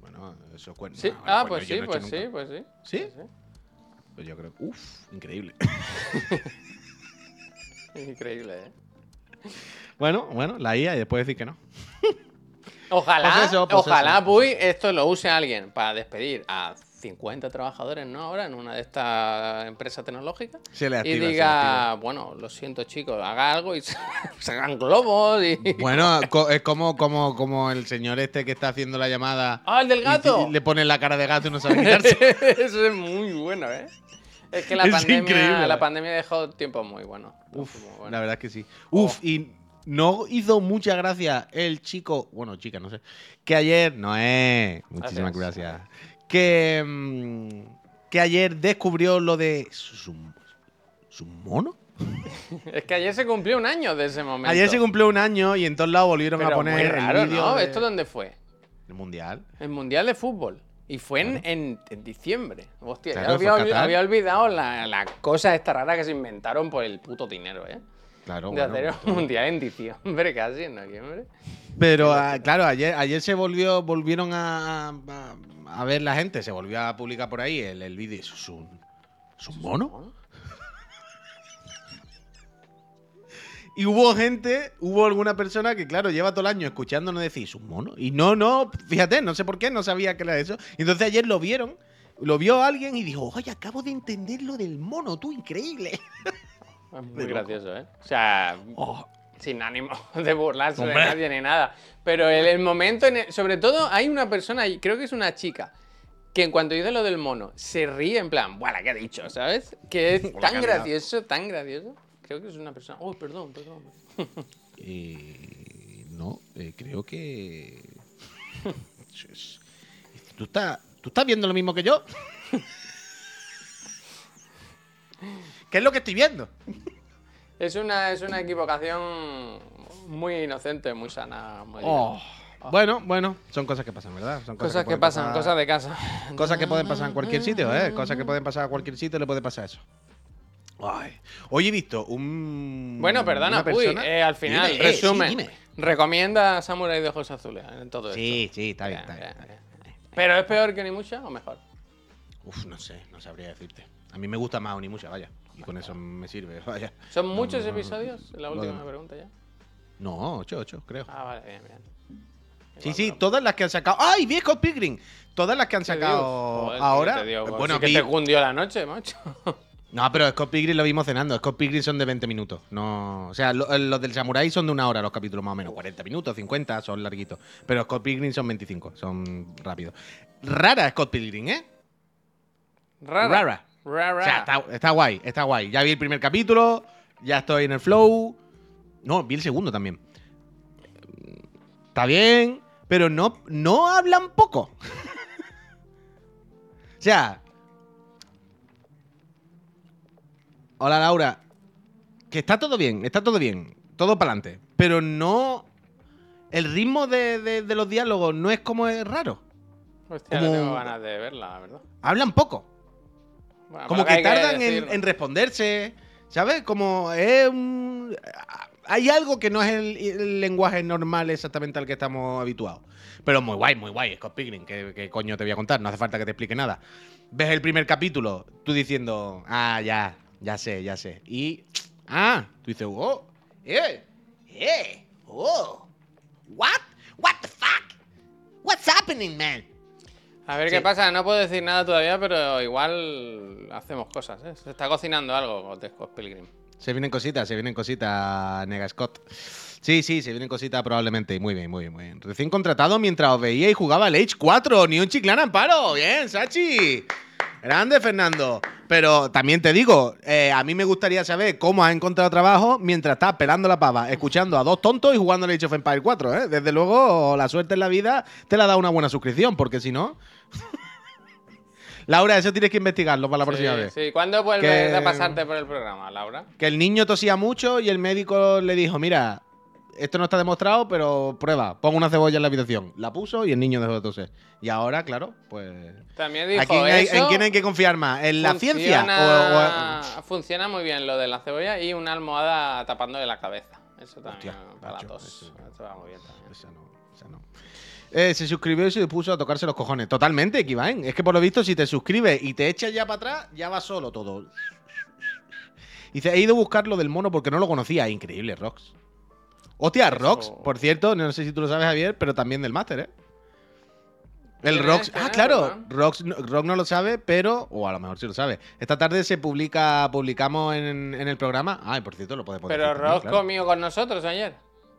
Bueno, eso cuernos. Sí, ah, pues yo sí, no he pues sí, pues sí. ¿Sí? Pues Pues yo creo. Uf, increíble. Increíble, ¿eh? bueno, bueno, la IA y después decir que no. Ojalá, Pues eso, pues ojalá, eso. Puy, esto lo use alguien para despedir a 50 trabajadores, ¿no? Ahora en una de estas empresas tecnológicas. Se le activa, y se le diga, bueno, lo siento chicos, haga algo y se se hagan globos y... Bueno, es como, como, como el señor este que está haciendo la llamada. ¡Ah, el del y gato! le pone la cara de gato y no sabe quitarse. Eso es muy bueno, ¿eh? Es que la, Es pandemia, la pandemia dejó tiempos muy buenos. Uf, Muy buenos. la verdad es que sí. Uf, y no hizo mucha gracia el chico, bueno, chica, no sé, que ayer, no es, muchísimas Gracias. gracias, que, mm, que ayer descubrió lo de su, su mono. Es que ayer se cumplió un año de ese momento. Ayer se cumplió un año y en todos lados volvieron Pero a poner muy raro, el vídeo ¿no? de- ¿Esto dónde fue? el mundial. El Mundial de Fútbol. Y fue en, en- en diciembre. Hostia, Claro, ya había, había olvidado la, la cosa esta rara que se inventaron por el puto dinero, ¿eh? Claro, de bueno, hacer un Mundial en diciembre casi, en noviembre. Pero ah, claro, ayer, ayer se volvió, volvieron a, a- a ver la gente, se volvió a publicar por ahí el, el vídeo. ¿Eso es un, ¿es un mono? Y hubo gente, hubo alguna persona que, claro, lleva todo el año escuchándonos decir, ¿es un mono? Y no, no, fíjate, no sé por qué, no sabía que era eso. Y entonces ayer lo vieron, lo vio alguien y dijo, oye, acabo de entender lo del mono, tú, increíble. Es muy gracioso, ¿eh? O sea, Oh, sin ánimo de burlarse de Hombre. nadie ni nada. Pero el, el momento, en el- sobre todo, hay una persona, creo que es una chica, que en cuanto dice lo del mono, se ríe en plan, ¡buah, ¿qué ha dicho? ¿Sabes? Que es tan gracioso, tan gracioso. Creo que es una persona. Oh, perdón, perdón. Eh, no, eh, creo que. ¿Tú estás, ¿Tú estás viendo lo mismo que yo? ¿Qué es lo que estoy viendo? Es una, es una equivocación muy inocente, muy sana. Muy Oh. Bueno, bueno, son cosas que pasan, ¿verdad? Son cosas que pueden pasan, pasar- cosas de casa. Cosas que pueden pasar en cualquier sitio, ¿eh? Cosas que pueden pasar a cualquier sitio, le puede pasar eso. Ay. Hoy he visto un. Bueno, perdona, uy, eh, al final, Dime, eh, sí, resumen. dime. Recomienda Samurai de ojos azules en todo Sí, esto. sí, está bien, está bien. ¿Pero es peor que ni mucha o mejor? Uf, no sé, no sabría decirte. A mí me gusta más Onimusha, vaya. Y con eso me sirve, vaya. ¿Son muchos no, no, episodios? La última pregunta ya. No, 8, 8, creo. Ah, vale, bien, bien. Sí, Igual, sí, pero- todas las que han sacado. ¡Ay, vi Scott Pilgrim! Todas las que han ¿Qué sacado? Joder, ahora. ¿qué te digo? bueno, Sí que vi- te cundió la noche, macho. No, pero Scott Pilgrim lo vimos cenando. Scott Pilgrim son de 20 minutos. No, o sea, lo- los del Samurai son de una hora los capítulos más o menos. 40 minutos, 50, son larguitos. Pero Scott Pilgrim son 25, son rápidos. Rara Scott Pilgrim, ¿eh? Rara. Rara. O sea, está, está guay, está guay. Ya vi el primer capítulo, ya estoy en el flow. No, vi el segundo también. Está bien, pero no, no hablan poco. o sea. Hola Laura. Que está todo bien, está todo bien. Todo para adelante. Pero no. El ritmo de, de- de los diálogos no es como es raro. Hostia, no como- tengo ganas de verla, la verdad. Hablan poco. Bueno, Como que tardan en, responderse, ¿sabes? Como es un... Hay algo que no es el, el lenguaje normal exactamente al que estamos habituados. Pero muy guay, muy guay, Scott Pilgrim. ¿qué, qué coño te voy a contar? No hace falta que te explique nada. Ves el primer capítulo, tú diciendo, ah, ya, ya sé, ya sé. Y, ah, tú dices, oh, eh, eh, oh, what, what the fuck, what's happening, man? A ver Sí. qué pasa, no puedo decir nada todavía, pero igual hacemos cosas, ¿eh? Se está cocinando algo Scott Pilgrim. Se vienen cositas, se vienen cositas, Nega Scott. Sí, sí, se vienen cositas probablemente. Muy bien, muy bien, muy bien. Recién contratado mientras os veía y jugaba el Age 4. Ni un chiclán amparo. Bien, Sachi. Grande, Fernando. Pero también te digo, eh, a mí me gustaría saber cómo has encontrado trabajo mientras estás pelando la pava, escuchando a dos tontos y jugando el Age of Empire 4. ¿eh? Desde luego, la suerte en la vida te la da una buena suscripción, porque si no. Laura, eso tienes que investigarlo para la próxima sí, vez. Sí, ¿cuándo vuelves Que- a pasarte por el programa, Laura? que el niño tosía mucho y el médico le dijo, mira, esto no está demostrado, pero prueba, pon una cebolla en la habitación. La puso y el niño dejó de toser. Y ahora, claro, pues... También dijo ¿A quién hay- eso. ¿En quién hay que confiar más? ¿En la ciencia? funciona- O- o- Funciona muy bien lo de la cebolla y una almohada tapándole la cabeza. Eso también Hostia, para macho, la tos. eso- Eso va muy bien también. Esa no, esa no. Eh, se suscribió y se puso a tocarse los cojones. Totalmente, Kivain. Es que por lo visto, si te suscribes y te echas ya para atrás, ya va solo todo. Dice, he ido a buscar lo del mono porque no lo conocía. Increíble, Rox. Hostia, Rox, por cierto, no sé si tú lo sabes, Javier, pero también del máster, ¿eh? El ¿Quién Rox. Ah, claro. Rox, no- Rox no lo sabe, pero. O a lo mejor sí lo sabe. Esta tarde se publica, publicamos en, en el programa. Ay, por cierto, lo podemos Pero decir claro. comió con nosotros ayer.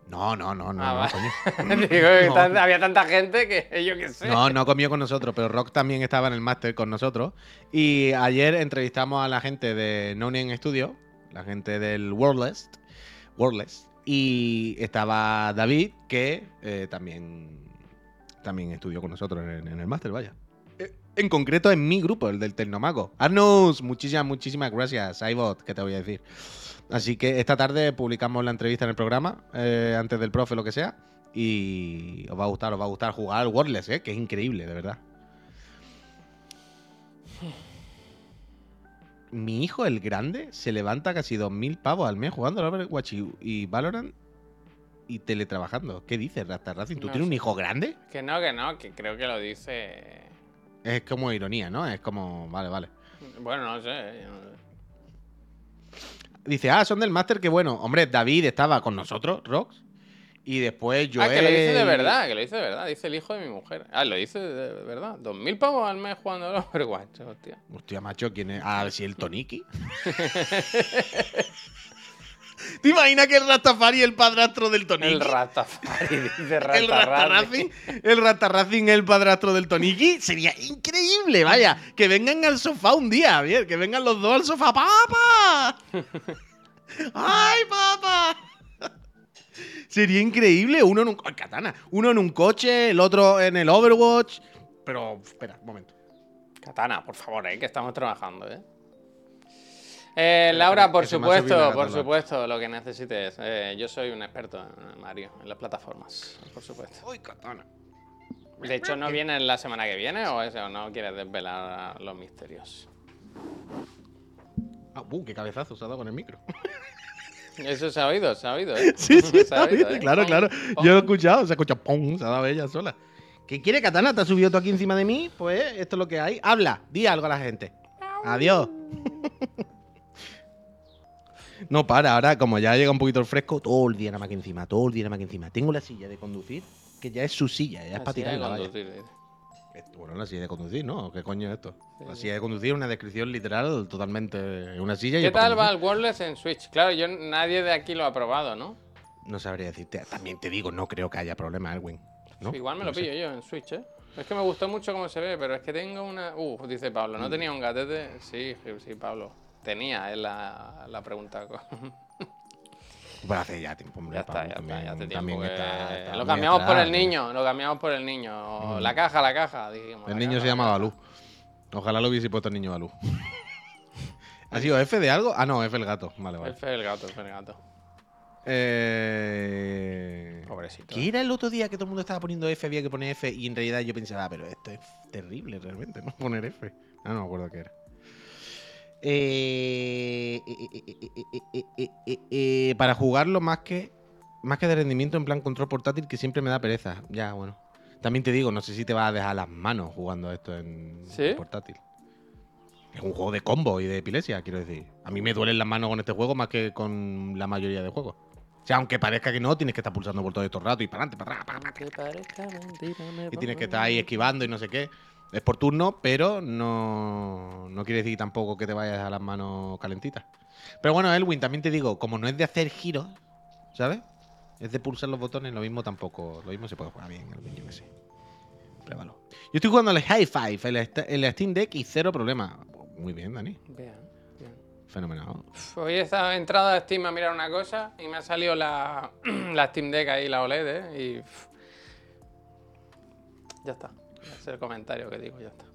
No, no, no, no, Ah, no, vale. coño. Digo que No. tan- había tanta gente que yo qué sé. No, no comió con nosotros, pero Rock también estaba en el máster con nosotros. Y ayer entrevistamos a la gente de No Name Studio, la gente del Wordless, Wordless y estaba David, que eh, también, también estudió con nosotros en, en el máster, vaya. Eh, En concreto en mi grupo, el del Tecnomago. Arnus, muchísimas, muchísimas gracias. iBot, que te voy a decir. Así que esta tarde publicamos la entrevista en el programa, eh, antes del profe, lo que sea. Y os va a gustar, os va a gustar jugar al Wordless, ¿eh? que es increíble, de verdad. Mi hijo, el grande, se levanta casi 2.000 pavos al mes jugando al Overwatch y, y Valorant y teletrabajando. ¿Qué dices, Rasta Racing? ¿Tú No tienes un hijo grande? Que no, que no, que creo que lo dice. Es como ironía, ¿no? Es como, vale, vale. Bueno, no sé. yo no sé. Dice, ah, son del máster, que bueno. Hombre, David estaba con nosotros, Rox. Y después yo. Ah, que lo dice de verdad, que lo dice de verdad. Dice el hijo de mi mujer. Ah, lo dice de verdad. Dos mil pavos al mes jugando al Overwatch, hostia. Hostia, macho, ¿quién es? Ah, si el Toniki. ¿Te imaginas que el Rastafari es el padrastro del Toniki? El Rastafari, dice El Rastafari. El Ratarracing es el padrastro del Toniki. Sería increíble, vaya. Que vengan al sofá un día, bien. Que vengan los dos al sofá. ¡Papá! ¡Ay, papá! Sería increíble. Uno en un. ¡Ay, katana! Uno en un coche, el otro en el Overwatch. Pero, espera, un momento. Katana, por favor, eh, que estamos trabajando, ¿eh? Eh, Laura, por supuesto, por supuesto, lo que necesites. Eh, yo soy un experto en Mario, en las plataformas, por supuesto. Uy, katana. De hecho, ¿no viene la semana que viene o eso? ¿No quieres desvelar los misterios? Ah, uh, qué cabezazo se ha dado con el micro. Eso se ha oído, se ha oído, ¿eh? Sí, sí, Se ha oído, ¿eh? claro, claro. Yo lo he escuchado, se ha escuchado ¡pum! Se ha dado ella sola. ¿Qué quiere, Katana? ¿Te has subido tú aquí encima de mí? Pues esto es lo que hay. Habla, di algo a la gente. Adiós. No para, ahora como ya llega un poquito el fresco, todo el día nada más que encima, todo el día nada más que encima. Tengo la silla de conducir, que ya es su silla, ya es para tirarla. Bueno, la silla de conducir, ¿no? ¿Qué coño es esto? Sí, La silla de conducir es una descripción literal totalmente. Una silla y ¿Qué para tal va el Wordless en Switch? Claro, yo nadie de aquí lo ha probado, ¿no? No sabría decirte. También te digo, no creo que haya problema, Erwin. ¿no? Igual me No lo sé. pillo yo en Switch, ¿eh? Es que me gustó mucho cómo se ve, pero es que tengo una... Uh, dice Pablo, Mm. ¿no tenía un gatete? Sí, sí, sí, Pablo. Tenía, es la, la pregunta. Hace ya tiempo, hombre. Ya está, ya está, también- ya hace tiempo también que- está- está Lo cambiamos por el niño, lo cambiamos por el niño. La caja, la caja, dijimos. El niño caja, se la llama caja. Balú. Ojalá lo hubiese puesto el niño Balú. ¿Ha sido F de algo? Ah, no, F el gato. Vale, vale. F el gato, F el gato. Eh... Pobrecito. ¿Qué era el otro día que todo el mundo estaba poniendo F, había que poner F y en realidad yo pensaba, ah, pero esto es terrible realmente, no poner F. Ah, no me acuerdo qué era. Eh, eh, para jugarlo más que más que de rendimiento en plan control portátil que siempre me da pereza. Ya, bueno. También te digo, no sé si te vas a dejar las manos jugando esto en portátil. Es un juego de combo y de epilepsia, quiero decir. A mí me duelen las manos con este juego más que con la mayoría de juegos. O sea, aunque parezca que no, tienes que estar pulsando por todo esto rato y para adelante, para atrás, para atrás. Y tienes que estar ahí esquivando y no sé qué. Es por turno, pero no, no quiere decir tampoco que te vayas a las manos calentitas. Pero bueno, Elwin, también te digo, como no es de hacer giros, ¿sabes? Es de pulsar los botones, lo mismo tampoco. Lo mismo se puede jugar bien, Elwin, yo que sé. Pruébalo. Yo estoy jugando al High Five, el, el Steam Deck y cero problema. Muy bien, Dani. Bien, bien. Fenomenal. Hoy he estado- entrado a Steam a mirar una cosa y me ha salido la, la Steam Deck ahí, la OLED, ¿eh? Y. ya está. Es el comentario que digo, ya está.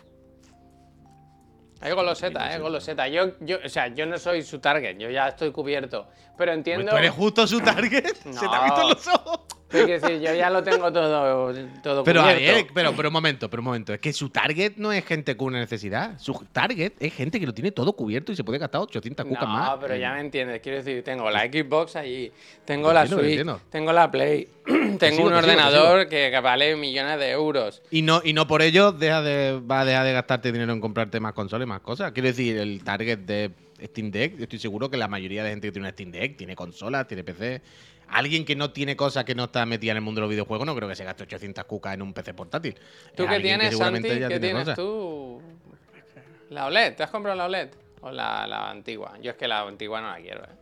Hay goloseta, ¿eh? Goloseta. Yo, yo, o sea, yo no soy su target, yo ya estoy cubierto. Pero Pues entiendo. tú eres justo su target. Se te ha visto en No. los ojos. Quiero decir, yo ya lo tengo todo, todo Pero, cubierto. pero, pero un momento, pero un momento. Es que su target no es gente con una necesidad. Su target es gente que lo tiene todo cubierto y se puede gastar 800 cucas no, más. pero ya en- me entiendes. Quiero decir, tengo la Xbox allí, tengo la entiendo, Switch, tengo la Play, tengo sigo, un ordenador que, que vale millones de euros. Y no, y no por ello deja de, va a dejar de gastarte dinero en comprarte más consolas y más cosas. Quiero decir, el target de Steam Deck, yo estoy seguro que la mayoría de gente que tiene una Steam Deck tiene consolas, tiene PC. Alguien que no tiene cosas que no está metida en el mundo de los videojuegos, no creo que se gaste 800 cucas en un PC portátil. ¿Tú qué que tienes, Santi? ¿Qué tiene tienes cosas. tú? ¿La OLED? ¿Te has comprado la OLED? ¿O la, la antigua? Yo es que la antigua no la quiero, ¿eh?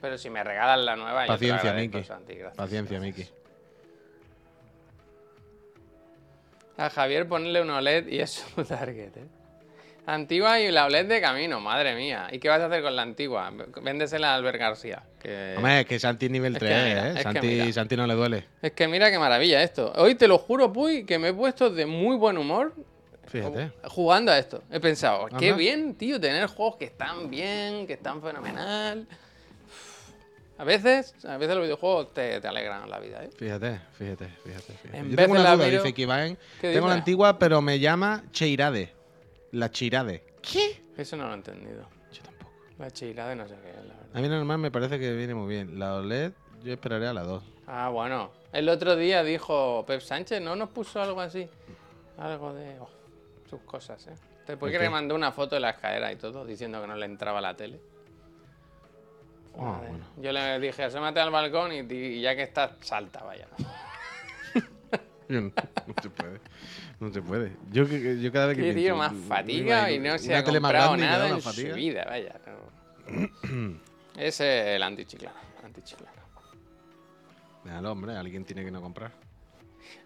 Pero si me regalan la nueva, yo te Paciencia, agradezco, Miki. Santi, gracias. Paciencia, Miki. A Javier ponerle una OLED y es su target, ¿eh? Antigua y la OLED de camino, madre mía. ¿Y qué vas a hacer con la antigua? Véndesela a Albert García. Que... Hombre, es que Santi es nivel Es que 3, mira, ¿eh? es Santi. Santi no le duele. Es que mira qué maravilla esto. Hoy te lo juro, Puy, que me he puesto de muy buen humor Fíjate. jugando a esto. He pensado, qué Anda. bien, tío, tener juegos que están bien, que están fenomenal. A veces, a veces los videojuegos te, te alegran la vida, ¿eh? Fíjate, fíjate, fíjate. fíjate. En Yo vez tengo una la duda, dice Kibaen. ¿Qué Tengo la antigua, pero me llama Cheirade. La Cheirade. ¿Qué? Eso no lo he entendido. Yo tampoco. La chila de no sé qué, la verdad. A mí normal me parece que viene muy bien. La OLED, yo esperaré a la 2. Ah, bueno. El otro día dijo Pep Sánchez, ¿no nos puso algo así? Algo de... oh, sus cosas, ¿eh? Después ¿El que le mandó una foto de la escalera y todo, diciendo que no le entraba la tele. Ah, bueno. Yo le dije, asómate al balcón y, y ya que estás, salta, vaya. No, no se puede. No se puede. Yo, yo cada vez que Qué tío pienso, más fatiga y no se ha comprado nada en su fatiga. vida, vaya. no. Ese es el antichiclano, antichiclano. Déjalo, hombre, alguien tiene que no comprar.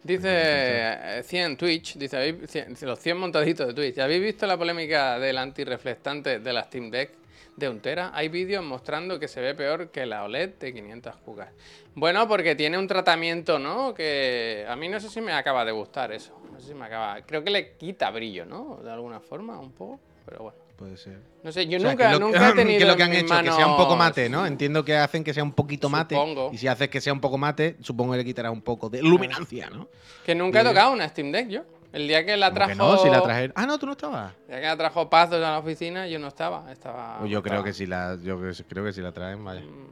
Dice eh, 100 Twitch, dice, ¿habéis- cien- dice, los 100 montaditos de Twitch. ¿Habéis visto la polémica del antirreflectante de la Steam Deck de un tera? Hay vídeos mostrando que se ve peor que la OLED de 500 cucas. Bueno, porque tiene un tratamiento, ¿no? Que a mí no sé si me acaba de gustar eso. No sé si me acaba... Creo que le quita brillo, ¿no? De alguna forma, un poco. Pero bueno. puede ser. No sé, yo O sea, nunca, lo, nunca he tenido. que lo que han hecho, que sea un poco mate, ¿no? Entiendo que hacen que sea un poquito mate. Supongo. Y si haces que sea un poco mate, supongo que le quitarás un poco de luminancia, ¿no? Que nunca he tocado una Steam Deck yo. El día que la que trajo. no, si la trajeron. Ah, no, tú no estabas. el día que la trajo Pazos a la oficina, yo no estaba. Estaba. Pues yo creo estaba- que si la, yo creo que si la traen, vaya. Mm,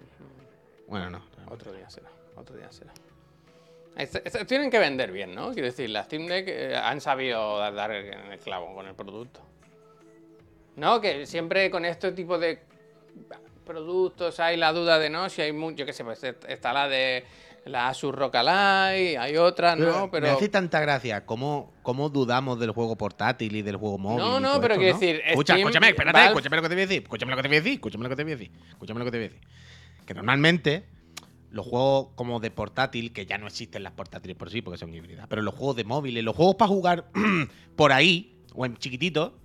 Bueno, no. Otro día será. Otro día será. Tienen que vender bien, ¿no? Quiero decir, las Steam Deck eh, han sabido dar, dar en el clavo con el producto. No, que siempre con este tipo de productos hay la duda de no, si hay mucho, yo qué sé, pues est- está la de la Asus Rock hay otras, ¿no? Me Pero. hace tanta gracia cómo, cómo dudamos del juego portátil y del juego móvil. No, no, pero quiero ¿no? decir, Escucha, Steam, escúchame, espérate, Valve- escúchame lo que te voy a decir. Escúchame lo que te voy a decir. Escúchame lo que te voy a decir. Escúchame lo que te voy a decir. Que normalmente los juegos como de portátil, que ya no existen las portátiles por sí, porque son híbridas, pero los juegos de móviles, los juegos para jugar por ahí, o en chiquitito,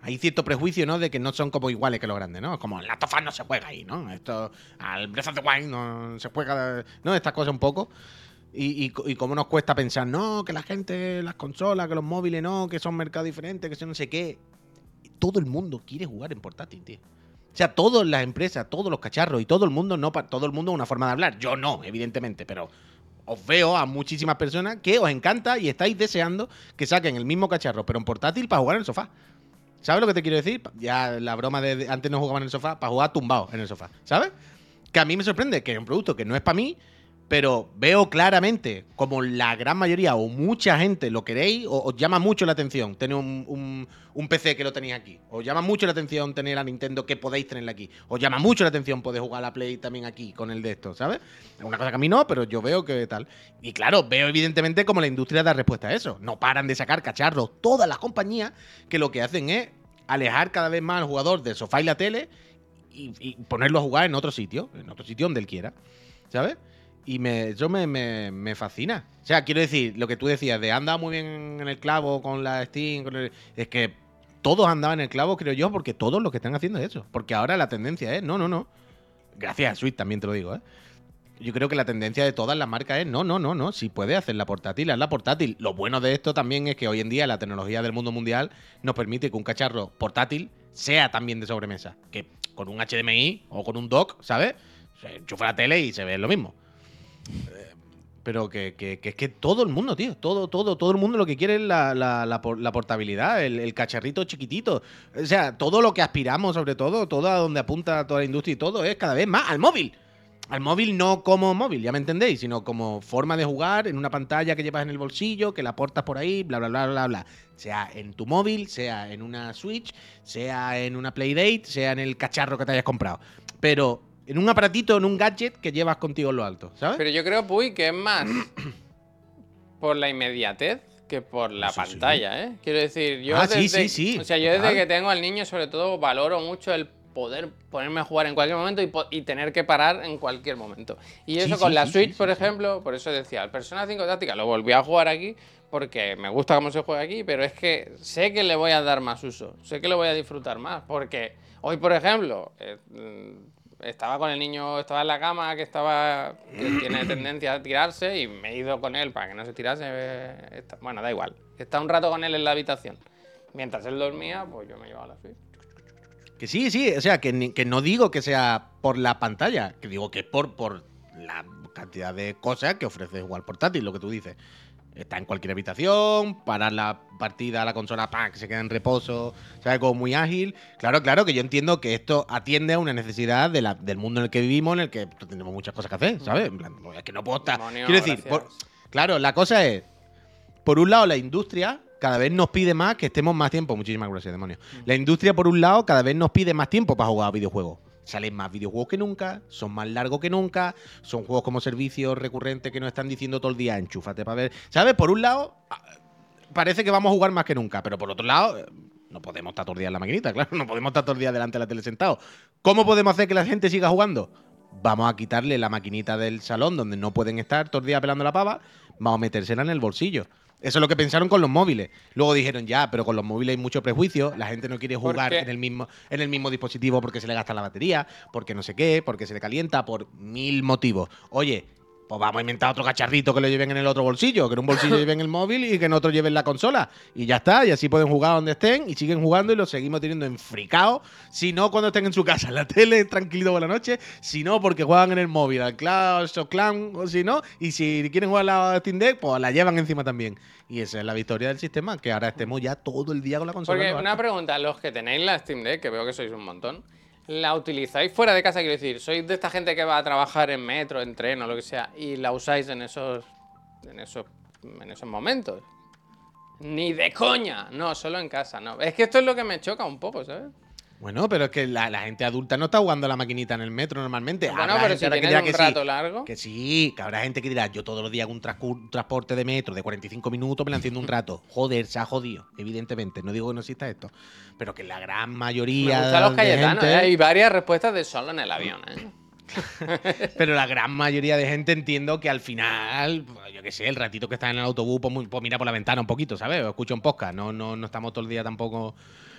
hay cierto prejuicio, ¿no? De que no son como iguales que los grandes, ¿no? Como la Tofas no se juega ahí, ¿no? Esto, al Breath of the Wild no se juega, ¿no? Estas cosas un poco. Y, y, cómo nos cuesta pensar, no, que la gente, las consolas, que los móviles, no, que son mercados diferentes, que son no sé qué. Todo el mundo quiere jugar en portátil, tío. O sea, todas las empresas, todos los cacharros y todo el mundo, no, todo el mundo es una forma de hablar. Yo no, evidentemente, pero os veo a muchísimas personas que os encanta y estáis deseando que saquen el mismo cacharro, pero en portátil para jugar en el sofá. ¿Sabes lo que te quiero decir? Ya la broma de, antes no jugaban en el sofá, para jugar tumbado en el sofá. ¿Sabes? Que a mí me sorprende que un producto que no es para mí, pero veo claramente como la gran mayoría o mucha gente lo queréis o os llama mucho la atención tener un, un- PC que lo tenéis aquí. Os llama mucho la atención tener la Nintendo que podéis tenerla aquí. Os llama mucho la atención poder jugar a la Play también aquí con el de esto, ¿sabes? Es una cosa que a mí no, pero yo veo que tal. Y claro, veo evidentemente como la industria da respuesta a eso. No paran de sacar cacharros todas las compañías que lo que hacen es alejar cada vez más al jugador del sofá y la tele y ponerlo a jugar en otro sitio, en otro sitio donde él quiera, ¿sabes? Y me, eso me, me- fascina. O sea, quiero decir, lo que tú decías de anda muy bien en el clavo con la Steam, con el- es que todos andaban en el clavo, creo yo, porque todos lo que están haciendo es eso. Porque ahora la tendencia es, no, no, no. Gracias a Switch también te lo digo, ¿eh? Yo creo que la tendencia de todas las marcas es, no, no, no, no, si puede hacer la portátil, haz la portátil. Lo bueno de esto también es que hoy en día la tecnología del mundo mundial nos permite que un cacharro portátil sea también de sobremesa. Que con un HDMI o con un dock, ¿sabes? Se enchufa la tele y se ve lo mismo. Pero que, es que todo el mundo, tío, todo, todo, todo el mundo lo que quiere es la portabilidad, el, el cacharrito chiquitito. O sea, todo lo que aspiramos, sobre todo, todo a donde apunta toda la industria y todo, es cada vez más al móvil. Al móvil no como móvil, ya me entendéis, sino como forma de jugar en una pantalla que llevas en el bolsillo, que la portas por ahí, bla, bla, bla, bla, bla. Sea en tu móvil, sea en una Switch, sea en una Playdate, sea en el cacharro que te hayas comprado. Pero en un aparatito, en un gadget que llevas contigo en lo alto, ¿sabes? Pero yo creo, Puy, que es más por la inmediatez que por la sí. pantalla, ¿eh? Quiero decir, yo Ah, desde, sí, O sea, yo desde que tengo al niño, sobre todo, valoro mucho el poder ponerme a jugar en cualquier momento y, tener que parar en cualquier momento. Y eso con la Switch, por ejemplo, por eso decía, el Persona 5 Táctica lo volví a jugar aquí porque me gusta cómo se juega aquí, pero es que sé que le voy a dar más uso, sé que le voy a disfrutar más, porque hoy, por ejemplo, eh, mm, estaba con el niño, estaba en la cama, que estaba que tiene tendencia a tirarse y me he ido con él para que no se tirase. eh, está- bueno, da igual. Está un rato con él en la habitación. Mientras él dormía, pues yo me llevaba la Switch. Que sí, sí, o sea, que, que no digo que sea por la pantalla, que digo que es por, por la cantidad de cosas que ofrece jugar portátil, lo que tú dices. Está en cualquier habitación, parar la partida a la consola, que se queda en reposo, ¿sabes? Como muy ágil. Claro, claro, que yo entiendo que esto atiende a una necesidad de la- del mundo en el que vivimos, en el que tenemos muchas cosas que hacer, ¿sabes? En plan, es que no puedo estar. Demonio, Quiero decir, por- claro, la cosa es, por un lado, la industria cada vez nos pide más que estemos más tiempo. Muchísimas gracias, demonio. La industria, por un lado, cada vez nos pide más tiempo para jugar a videojuegos. Salen más videojuegos que nunca, son más largos que nunca, son juegos como servicios recurrentes que nos están diciendo todo el día, enchúfate para ver. ¿Sabes? Por un lado, ah, parece que vamos a jugar más que nunca, pero por otro lado, eh, no podemos estar todo el día en la maquinita, claro, no podemos estar todo el día delante de la tele sentado. ¿Cómo podemos hacer que la gente siga jugando? Vamos a quitarle la maquinita del salón donde no pueden estar todo el día pelando la pava, vamos a metérsela en el bolsillo. Eso es lo que pensaron con los móviles. Luego dijeron, ya, pero con los móviles hay mucho prejuicio, la gente no quiere ¿Por jugar en el, mismo, en el mismo dispositivo porque se le gasta la batería, porque no sé qué, porque se le calienta, por mil motivos. Oye, Pues vamos a inventar otro cacharrito que lo lleven en el otro bolsillo, que en un bolsillo lleven el móvil y que en otro lleven la consola. Y ya está, y así pueden jugar donde estén y siguen jugando y lo seguimos teniendo enfricados. Si no, cuando estén en su casa, en la tele, tranquilito por la noche. Si no, porque juegan en el móvil, al Clash of Clan, o si no. Y si quieren jugar la Steam Deck, pues la llevan encima también. Y esa es la victoria del sistema, que ahora estemos ya todo el día con la consola. Porque una pregunta, los que tenéis la Steam Deck, que veo que sois un montón, ¿la utilizáis fuera de casa? Quiero decir, ¿sois de esta gente que va a trabajar en metro, en tren o lo que sea, y la usáis en esos, en esos, en esos momentos? Ni de coña, no, solo en casa, no. Es que esto es lo que me choca un poco, ¿sabes? Bueno, pero es que la, la gente adulta no está jugando a la maquinita en el metro normalmente. Bueno, Habrá pero si que dirá un que rato sí, largo. Que sí, que habrá gente que dirá, yo todos los días hago un, transporte de metro de 45 minutos, me la enciendo un rato. Joder, se ha jodido, evidentemente. No digo que no exista esto. Pero que la gran Me mayoría. gustan los Cayetanos, gente- ¿eh? Hay varias respuestas de solo en el avión, ¿eh? Pero la gran mayoría de gente entiendo que al final, pues, yo qué sé, el ratito que está en el autobús, pues, pues mira por la ventana un poquito, ¿sabes? O escucha un podcast. No, no, no estamos todo el día tampoco.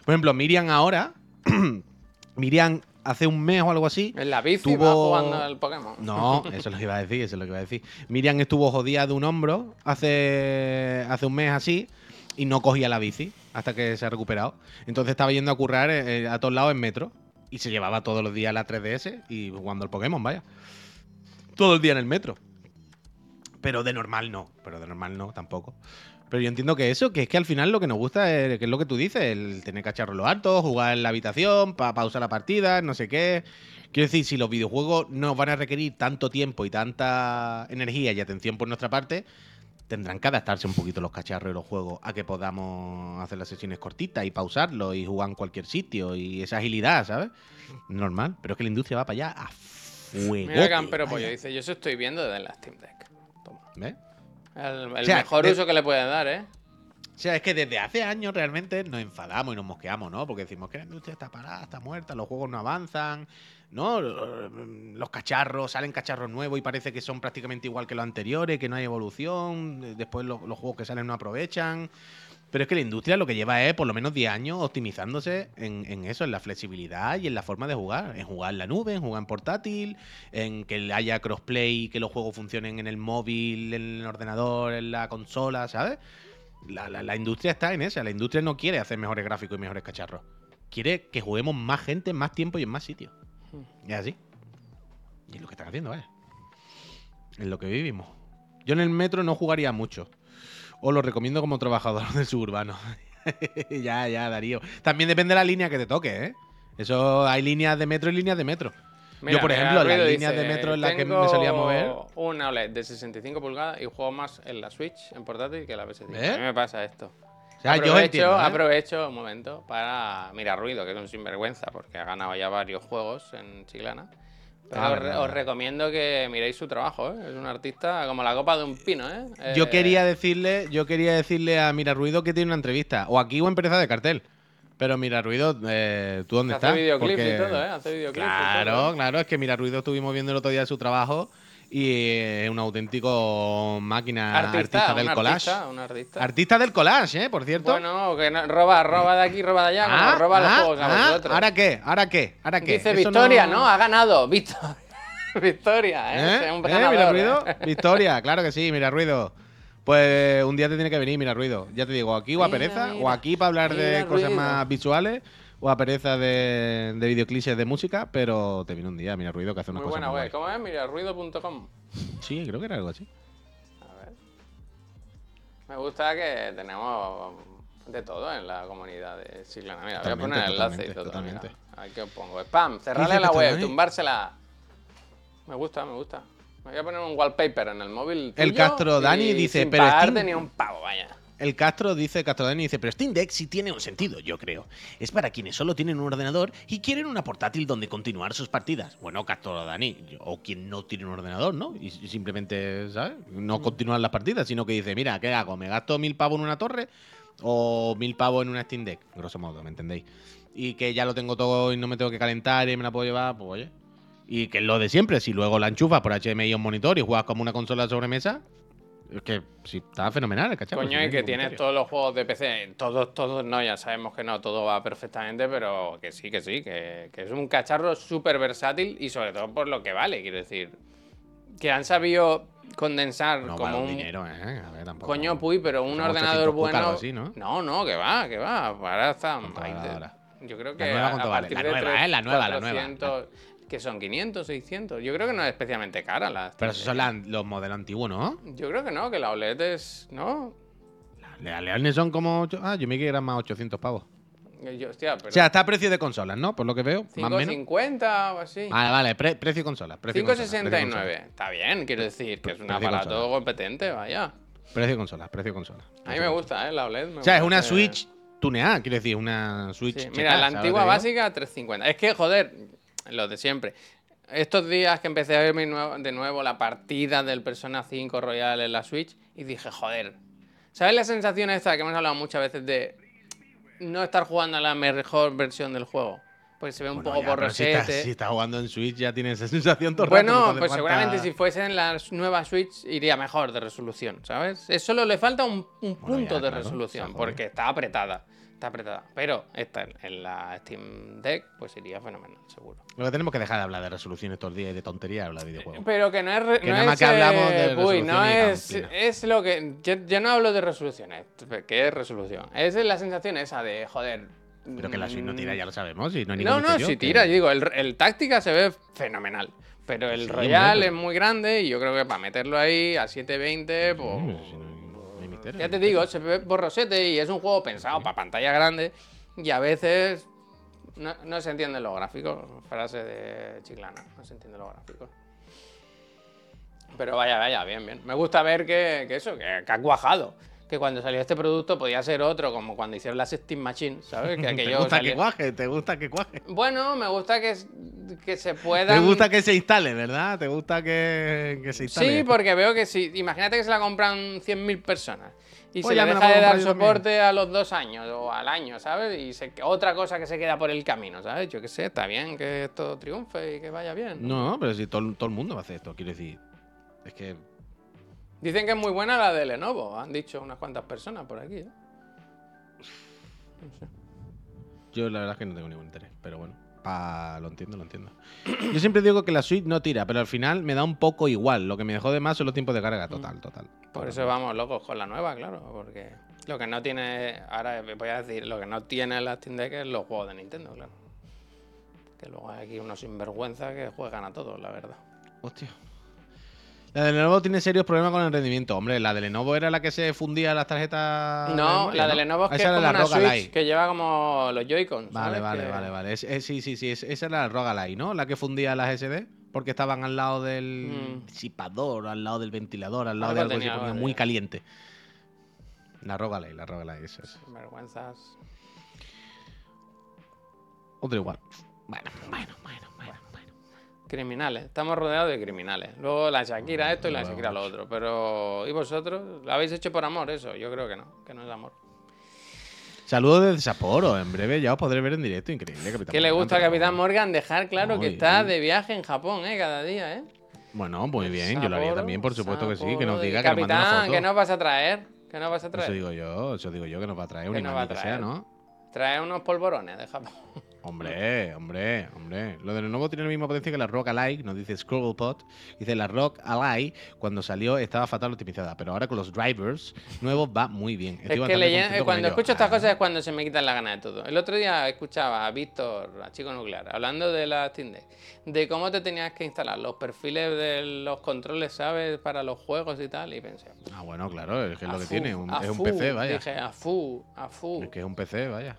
Por ejemplo, Miriam ahora. Miriam hace un mes o algo así. En la bici Tuvo- va jugando al Pokémon. No, eso es lo que iba a decir, eso es lo que iba a decir. Miriam estuvo jodida de un hombro hace, hace un mes así y no cogía la bici hasta que se ha recuperado. Entonces estaba yendo a currar eh, a todos lados en metro y se llevaba todos los días la 3DS y jugando al Pokémon, vaya. Todo el día en el metro. Pero de normal no, pero de normal no tampoco. Pero yo entiendo que eso, que es que al final lo que nos gusta es, que es lo que tú dices, el tener cacharro lo alto, jugar en la habitación, pa pausar la partida, no sé qué. Quiero decir, si los videojuegos nos van a requerir tanto tiempo y tanta energía y atención por nuestra parte, tendrán que adaptarse un poquito los cacharros y los juegos a que podamos hacer las sesiones cortitas y pausarlo y jugar en cualquier sitio y esa agilidad, ¿sabes? Normal, pero es que la industria va para allá a fuego. Mira Campero Pollo dice, yo eso estoy viendo desde la Steam Deck. Toma. ¿Ves? El, el O sea, mejor de- uso que le pueden dar, ¿eh? O sea, es que desde hace años realmente nos enfadamos y nos mosqueamos, ¿no? Porque decimos que la industria está parada, está muerta, los juegos no avanzan, ¿no? Los cacharros, salen cacharros nuevos y parece que son prácticamente igual que los anteriores, que no hay evolución, después lo- los juegos que salen no aprovechan. Pero es que la industria lo que lleva es por lo menos 10 años optimizándose en, en eso, en la flexibilidad y en la forma de jugar. En jugar en la nube, en jugar en portátil, en que haya crossplay, que los juegos funcionen en el móvil, en el ordenador, en la consola, ¿sabes? La, la- la industria está en esa. La industria no quiere hacer mejores gráficos y mejores cacharros. Quiere que juguemos más gente, más tiempo y en más sitios. Y es así. Y es lo que están haciendo, ¿vale? Es lo que vivimos. Yo en el metro no jugaría mucho. Os lo recomiendo como trabajador del suburbano. ya, ya, Darío. También depende de la línea que te toque, ¿eh? Eso hay líneas de metro y líneas de metro. Yo, por ejemplo, las líneas de metro en las que me solía mover- "Tengo Una OLED de 65 pulgadas y juego más en la Switch en portátil que en la PS5. ¿Ves? A mí me pasa esto. O sea, yo aprovecho, entiendo. ¿eh? aprovecho un momento para mirar ruido, que es un sinvergüenza, porque ha ganado ya varios juegos en Chiclana. Ah, os, re- recomiendo que miréis su trabajo, ¿eh? Es un artista como la copa de un pino, ¿eh? Yo Eh, quería decirle, yo quería decirle a Mira Ruido que tiene una entrevista, o aquí o en Pereza de cartel. Pero Mira Ruido, eh, ¿tú dónde Hace estás? videoclips Porque- y todo, ¿eh? Hace videoclips y Claro, todo. claro, es que Mira Ruido estuvimos viendo el otro día su trabajo y es un auténtico máquina artista, Artista, del un collage. artista, un artista. Artista del collage, ¿eh? Por cierto. Bueno, que no- roba, roba de aquí, roba de allá, Ah, como roba los ah, juegos a vosotros. ¿Ahora qué? ¿Ahora qué? ¿Ahora qué? Dice Eso Victoria, no... Ha ganado. Victoria. Victoria, ¿eh? ¿Eh? ¿Eh? Mira ¿eh? ruido. Victoria, claro que sí, mira ruido. Pues un día te tiene que venir, mira ruido. Ya te digo, aquí o a pereza, mira. o aquí para hablar de cosas Ruido. más visuales, o a pereza de, de videoclips de música, pero te viene un día, mira ruido, que hace una Muy cosa buena muy web. guay. ¿Cómo es? Mira, ruido.com. Sí, creo que era algo así. A ver. Me gusta que tenemos de todo en la comunidad de Chiclana. Mira, voy a poner el enlace y totalmente, todo. totalmente. Mira. Aquí os pongo. Spam, cerrarle la web, tumbársela. Me gusta, me gusta. Me voy a poner un wallpaper en el móvil. El Castro y Dani dice, sin pero Steam- ni un pavo, vaya. El Castro dice, Castro Dani dice, pero Steam Deck sí tiene un sentido, yo creo. Es para quienes solo tienen un ordenador y quieren una portátil donde continuar sus partidas. Bueno, Castro Dani, o quien no tiene un ordenador, ¿no? Y y simplemente, ¿sabes? No continuar las partidas, sino que dice, mira, ¿qué hago? ¿Me gasto mil pavos en una torre o mil pavos en una Steam Deck? Grosso modo, ¿me entendéis? Y que ya lo tengo todo y no me tengo que calentar y me la puedo llevar, pues oye. Y que es lo de siempre, si luego la enchufas por HDMI a un monitor y juegas como una consola de sobremesa, es que sí, está fenomenal el cacharro. Coño, y que tienes todos los juegos de PC. Todos, todos no, ya sabemos que no, todo va perfectamente, pero que sí, que sí, que, que es un cacharro súper versátil y sobre todo por lo que vale, quiero decir. Que han sabido condensar No como vale un dinero, ¿eh? A ver, tampoco. Coño, puy, pero un Son 800 ordenador bueno. así, ¿no? no, no, que va, que va. Ahora está. Yo creo que. La nueva, a- ¿cuánto a vale? La de nueva, 300, ¿eh? La nueva, la nueva. 400, Que son 500, 600. Yo creo que no es especialmente cara la. Pero esos son la- los modelos antiguos, ¿no? Yo creo que no, que la OLED es. ¿No? Las Leones son como. Ah, yo me que eran más 800 pavos. Yo, hostia, pero. O sea, está a precio de consolas, ¿no? Por lo que veo, más o menos. 5.50 o así. Vale, vale, pre- precio consolas. Precio consolas, precio 5.69. Está bien, quiero decir, que es un aparato consola. competente, vaya. Precio consolas, precio consolas. A mí me gusta, ¿eh? La OLED. me O sea, es una Switch tuneada, quiero decir, una Switch. Sí, Mira, la ¿sabes lo antigua básica 350. Es que, joder, lo de siempre. Estos días que empecé a ver de nuevo la partida del Persona 5 Royal en la Switch y dije, joder. ¿Sabes la sensación esta que hemos hablado muchas veces de no estar jugando a la mejor versión del juego? Porque se ve un Bueno, poco pero si si estás jugando en Switch ya tienes esa sensación todo rato, no Bueno, hace pues falta- seguramente si fuese en la nueva Switch iría mejor de resolución, ¿sabes? Es solo le falta un, un Bueno, punto ya, de claro, resolución, porque está apretada. Está apretada. Pero esta en- la Steam Deck, pues iría fenomenal, seguro. Lo que tenemos que dejar de hablar de resolución estos días y de tonterías hablar de videojuegos. Pero que no es. Que no nada más es, que hablamos de eh, uy, no es. Es lo que. Yo, yo no hablo de resoluciones. ¿Qué es resolución? Es la sensación esa de, joder. Pero que la Switch no tira, mm, ya lo sabemos. Y no, hay No, no, si que- tira, yo digo, el, el táctica se ve fenomenal. Pero el Sí, Royal es muy grande y yo creo que para meterlo ahí a 720, pues. Mm, si Ya te digo, se ve borrosete y es un juego pensado para pantalla grande y a veces no, no se entienden los gráficos. Frase de Chiclana, no se entienden los gráficos. Pero vaya, vaya, bien, bien. Me gusta ver que, que eso, que, que ha cuajado. Que cuando salió este producto podía ser otro, como cuando hicieron la Steam Machine, ¿sabes? Que ¿Te aquello gusta salía- que cuaje? ¿Te gusta que cuaje? Bueno, me gusta que, que se pueda. ¿Te gusta que se instale, verdad? ¿Te gusta que, que se instale? Sí, porque veo que si. Imagínate que se la compran 100.000 personas. Y Pues se le deja de dar también. soporte a los dos años o al año, ¿sabes? Y se- otra cosa que se queda por el camino, ¿sabes? Yo qué sé, está bien que esto triunfe y que vaya bien. No, pero si todo, todo el mundo va a hacer esto, quiero decir. Es que. Dicen que es muy buena la de Lenovo, han dicho unas cuantas personas por aquí. ¿eh? Yo la verdad es que no tengo ningún interés, pero bueno. pa- lo entiendo, lo entiendo. Yo siempre digo que la Switch no tira, pero al final me da un poco igual. Lo que me dejó de más son los tiempos de carga, total, total. Por eso vamos locos con la nueva, claro, porque lo que no tiene, ahora voy a decir, lo que no tiene la Steam Deck es los juegos de Nintendo, claro. Que luego hay aquí unos sinvergüenza que juegan a todos, la verdad. Hostia. La de Lenovo tiene serios problemas con el rendimiento. Hombre, la de Lenovo era la que se fundía las tarjetas. No, la de Lenovo es que esa es como la una Switch que lleva como los Joy-Cons. Vale, vale, Que- vale, vale. Es- es- sí, sí, sí. es- esa era la Roga Lite, ¿no? La que fundía las SD. Porque estaban al lado del Mm. disipador, al lado del ventilador, al lado Algo de algo tenía, algo muy caliente. La Roga Lite, la Roga Lite, eso es. Sinvergüenzas. Otro igual. Bueno, bueno, bueno. Criminales. Estamos rodeados de criminales. Luego la Shakira esto y la Shakira lo otro. Pero. ¿Y vosotros? ¿Lo habéis hecho por amor eso? Yo creo que no. Que no es amor. Saludos desde Sapporo. En breve ya os podré ver en directo. Increíble, Capitán. ¿Qué le gusta a Capitán Morgan dejar claro que está bien. de viaje en Japón, ¿eh? Cada día, ¿eh? Bueno, muy bien. Yo lo haría también, por supuesto que sí. Que nos diga, que nos una Capitán, foto. ¿qué nos vas a traer? ¿Qué nos vas a Eso traer? digo yo, eso digo yo que nos va a traer un ¿Qué nos va a imán que sea? ¿no? Trae unos polvorones de Japón. Hombre, hombre, hombre. Lo de Lenovo tiene la misma potencia que la Rock Ally, nos dice Scrollpot. Dice la Rock Ally, cuando salió estaba fatal optimizada, pero ahora con los drivers nuevos va muy bien. Estoy Es que cuando escucho estas Ah, cosas es cuando se me quitan las ganas de todo. El otro día escuchaba a Víctor, a Chico Nuclear, hablando de la Steam Deck, de cómo te tenías que instalar los perfiles de los controles, ¿sabes? Para los juegos y tal, y pensé. Ah, bueno, claro, es que es lo que fu, tiene. un- es un PC, vaya. Dije, a fu, a fu. Es que es un PC, vaya.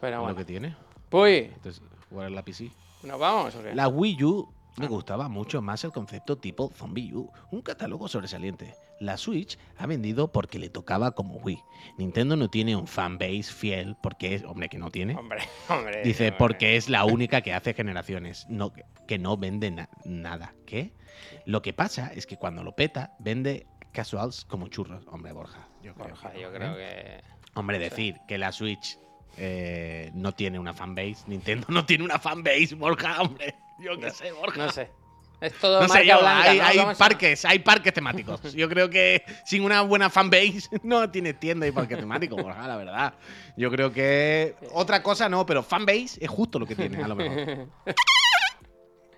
Pero Es lo bueno. que tiene. Pues, Entonces, jugar la PC. ¿nos vamos o qué? La Wii U me gustaba mucho más el concepto tipo Zombie U, un catálogo sobresaliente. La Switch ha vendido porque le tocaba como Wii. Nintendo no tiene un fanbase fiel porque es, hombre, que no tiene. Hombre, hombre. Dice, hombre. porque es la única que hace generaciones, no, que no vende na- nada. ¿Qué? Lo que pasa es que cuando lo peta, vende casuals como churros. Hombre, Borja. Yo creo Borja, yo creo ¿eh? que. Hombre, decir que la Switch eh, no tiene una fanbase, Nintendo no tiene una fanbase, Borja, hombre. Yo qué sé, Borja. No sé. Es todo No sé yo, blanca, hay, ¿no? parques, hay parques temáticos. Yo creo que sin una buena fanbase no tiene tienda y parque temático, Borja, la verdad. Yo creo que otra cosa no, pero fanbase es justo lo que tiene, a lo mejor.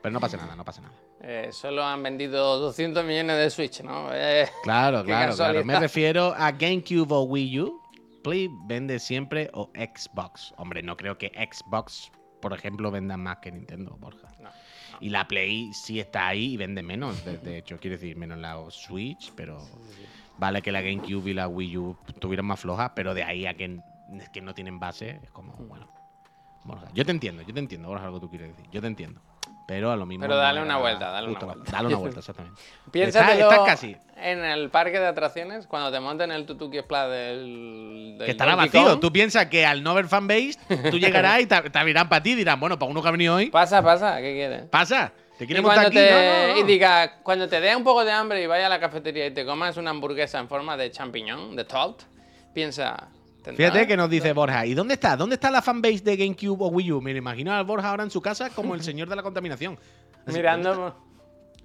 Pero no pasa nada, no pasa nada. Eh, solo han vendido 200 millones de Switch, ¿no? Eh, Claro, claro, claro. Me refiero a GameCube o Wii U. Play vende siempre o Xbox. Hombre, no creo que Xbox, por ejemplo, venda más que Nintendo, Borja. No, Y la Play sí está ahí y vende menos. De, de hecho, quiero decir, menos la Switch, pero vale que la GameCube y la Wii U tuvieran más flojas, pero de ahí a que, que no tienen base, es como, bueno. Borja, yo te entiendo, yo te entiendo, Borja, lo que tú quieres decir. Yo te entiendo. Pero a lo mismo. Pero dale una vuelta, dale una vuelta. Dale una vuelta, exactamente. Piénsatelo Está- está casi. en el parque de atracciones, cuando te monten el Tutuki Splash del, del Que estará Donkey vacío. Kong. Tú piensas que al no ver fanbase, tú llegarás y te, te abrirán para ti y dirán, bueno, para uno que ha venido hoy, Pasa, pasa, ¿qué quieres? pasa. Te Y montar cuando, aquí. te, No, no, no. y diga, cuando te dé un poco de hambre y vaya a la cafetería y te comas una hamburguesa en forma de champiñón, de tot, piensa. Fíjate que nos dice Borja, ¿y dónde está? ¿Dónde está la fanbase de GameCube o Wii U? Me imagino a Borja ahora en su casa como el señor de la contaminación. Así, Mirando.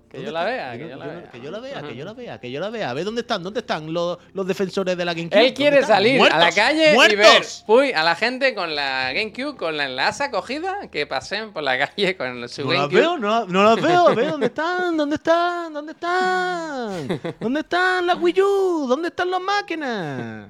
Que ¿dónde yo la vea, que yo la yo vea. Que yo la vea, que yo la vea, que yo la vea. A ver dónde están, dónde están los, los defensores de la GameCube. Él quiere salir a la ¡Muertos! calle y ver ¡Muertos! uy, a la gente con la GameCube, con la enlaza cogida, que pasen por la calle con su No las GameCube. veo, no, no las veo. A ver, ¿dónde están? ¿Dónde están? ¿Dónde están? ¿Dónde están las Wii U? ¿Dónde están las máquinas?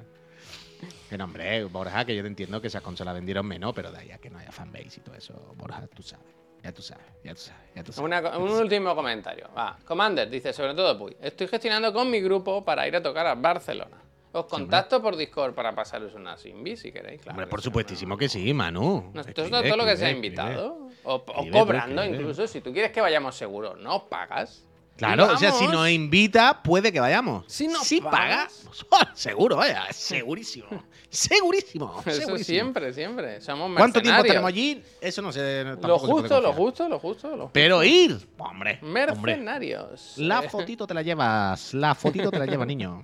Que no, hombre, Borja, que yo te entiendo que esas consolas vendieron menos, pero de ahí a que no haya fanbase y todo eso, Borja, tú sabes. Ya tú sabes, ya tú sabes, ya tú sabes. Una un último comentario. Va. Commander dice, sobre todo Puy, estoy gestionando con mi grupo para ir a tocar a Barcelona. Os contacto por Discord para pasaros una Simbi si queréis. Claro Hombre, por supuestísimo que sí, Manu. No, esto es Escribe, todo lo que se ha escribe, escribe. invitado. O, o cobrando incluso. Si tú quieres que vayamos seguros, no pagas. Claro, o sea, si nos invita, puede que vayamos. Si nos paga, pagas. seguro, vaya, segurísimo. Segurísimo. Eso segurísimo. siempre, siempre. Somos ¿Cuánto tiempo tenemos allí? Eso no sé. Lo justo, lo justo, lo justo, lo justo. Pero ir, hombre. hombre. Mercenarios. La Eh, fotito te la llevas, la fotito te la lleva, niño.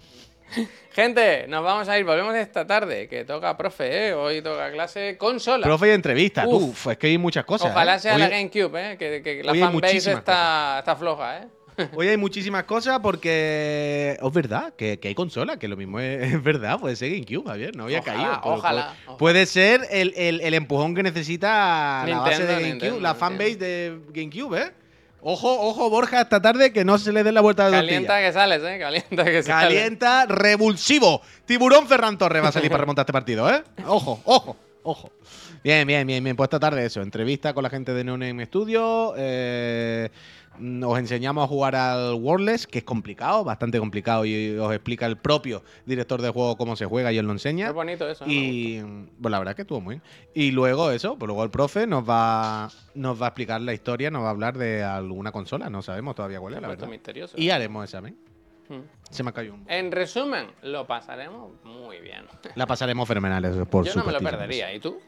Gente, nos vamos a ir. Volvemos esta tarde, que toca profe, ¿eh? Hoy toca clase consola. Profe y entrevista. Uf. Uf, es que hay muchas cosas. Ojalá ¿eh? sea Hoy- la GameCube, ¿eh? Que, que la fanbase está, está floja, ¿eh? Hoy hay muchísimas cosas porque es verdad que, que hay consola, que lo mismo es, es verdad, puede ser GameCube, Javier, no había Ojalá, caído. pero ojalá, puede, ojalá. puede ser el, el- el empujón que necesita la base de GameCube, Nintendo, la fanbase de GameCube, ¿eh? Ojo, ojo, Borja, esta tarde que no se le dé la vuelta de Calienta tortilla. que sales, ¿eh? Calienta que sales. Calienta, revulsivo. Tiburón Ferran Torres va a salir para remontar este partido, ¿eh? Ojo, ojo, ojo. Bien, bien, bien, bien. Pues esta tarde eso. Entrevista con la gente de No Name Studio. eh, os enseñamos a jugar al Wordless, que es complicado, bastante complicado, y os explica el propio director de juego cómo se juega y os lo enseña. Es bonito eso, ¿eh? Y pues la verdad que estuvo muy bien. Y luego eso, pues luego el profe nos va, nos va a explicar la historia, nos va a hablar de alguna consola, no sabemos todavía cuál es, la verdad. misterioso. Y haremos examen. Mm. Se me ha caído un... En resumen, lo pasaremos muy bien. La pasaremos fenomenal, eso por Yo no me lo perdería, ¿y tú?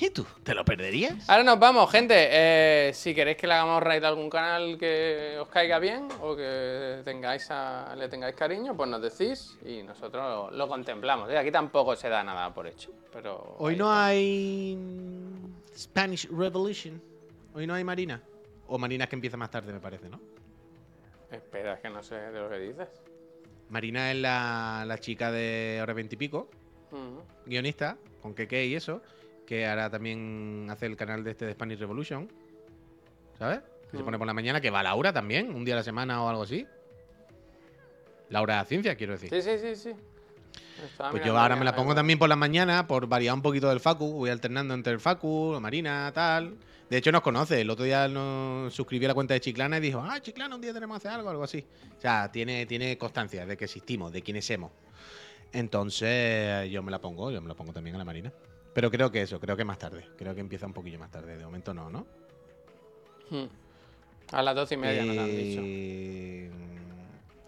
¿Y tú? ¿Te lo perderías? Ahora nos vamos, gente. Eh, si queréis que le hagamos raid a algún canal que os caiga bien o que tengáis a- le tengáis cariño, pues nos decís y nosotros lo, lo contemplamos. ¿eh? Aquí tampoco se da nada por hecho. Pero Hoy no está. hay Spanish Revolution. Hoy no hay Marina. O Marina es que empieza más tarde, me parece, ¿no? Espera, es que no sé de lo que dices. Marina es la, la chica de hora veintipico, Ujú. guionista, con Keke y eso, que ahora también hace el canal de este de Spanish Revolution. ¿Sabes? Que se pone por la mañana, que va Laura también, un día a la semana o algo así. Laura Ciencia, quiero decir. Sí, sí, sí, sí. Pues yo ahora me la pongo también por las mañanas, por variar un poquito del Facu. Voy alternando entre el Facu, la Marina, tal. De hecho, nos conoce. El otro día nos suscribí a la cuenta de Chiclana y dijo, ah, Chiclana, un día tenemos que hacer algo, algo así. O sea, tiene, tiene constancia de que existimos, de quiénes somos. Entonces, yo me la pongo, yo me la pongo también a la Marina. Pero creo que eso, creo que más tarde. Creo que empieza un poquillo más tarde. De momento no, ¿no? Hmm. A las doce y media nos han Eh, dicho.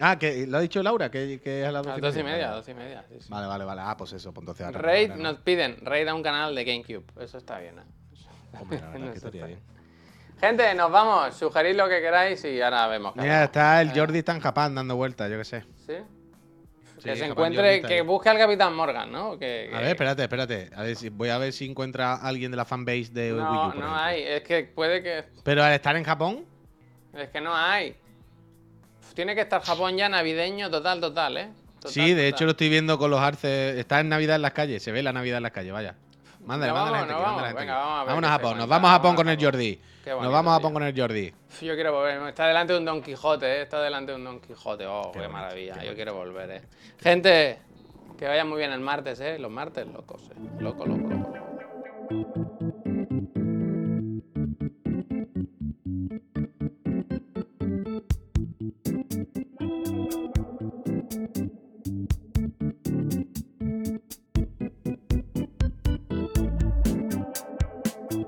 Ah, que lo ha dicho Laura, que, que es a las A doce las doce y media, Vale, doce y media. sí, sí. Vale, vale, vale. Ah, pues eso, pues entonces ahora. Raid, ahora no. nos piden, raid a un canal de GameCube. Eso está bien, ¿eh? Hombre, la verdad que estaría bien. Gente, nos vamos. Sugerid lo que queráis y ahora vemos. Mira, está el Eh, Jordi está en Japón dando vueltas, yo qué sé. ¿Sí? Sí, que se encuentre, que busque al Capitán Morgan, ¿no? Que, A ver, espérate, espérate. A ver si, voy a ver si encuentra a alguien de la fanbase de Wii U. No, por no ejemplo. hay. Es que puede que. Pero al estar en Japón, Es que no hay. Tiene que estar Japón ya navideño, total, total, ¿eh? Total, sí, de total. hecho lo estoy viendo con los arces. Está en Navidad en las calles, se ve la Navidad en las calles, vaya. Mándale, mándale vamos, gente aquí, vamos. mándale gente Venga, aquí. vamos a ver Vámonos a Japón, nos vamos a Japón con el. Jordi. Nos vamos a el Jordi. Yo quiero volver. Está delante de un Don Quijote, ¿eh? Está delante de un Don Quijote. Oh, qué, maravilla. qué Yo quiero volver, ¿eh? Gente, que vaya muy bien el martes, ¿eh? Los martes, locos, ¿eh? Loco, loco, loco.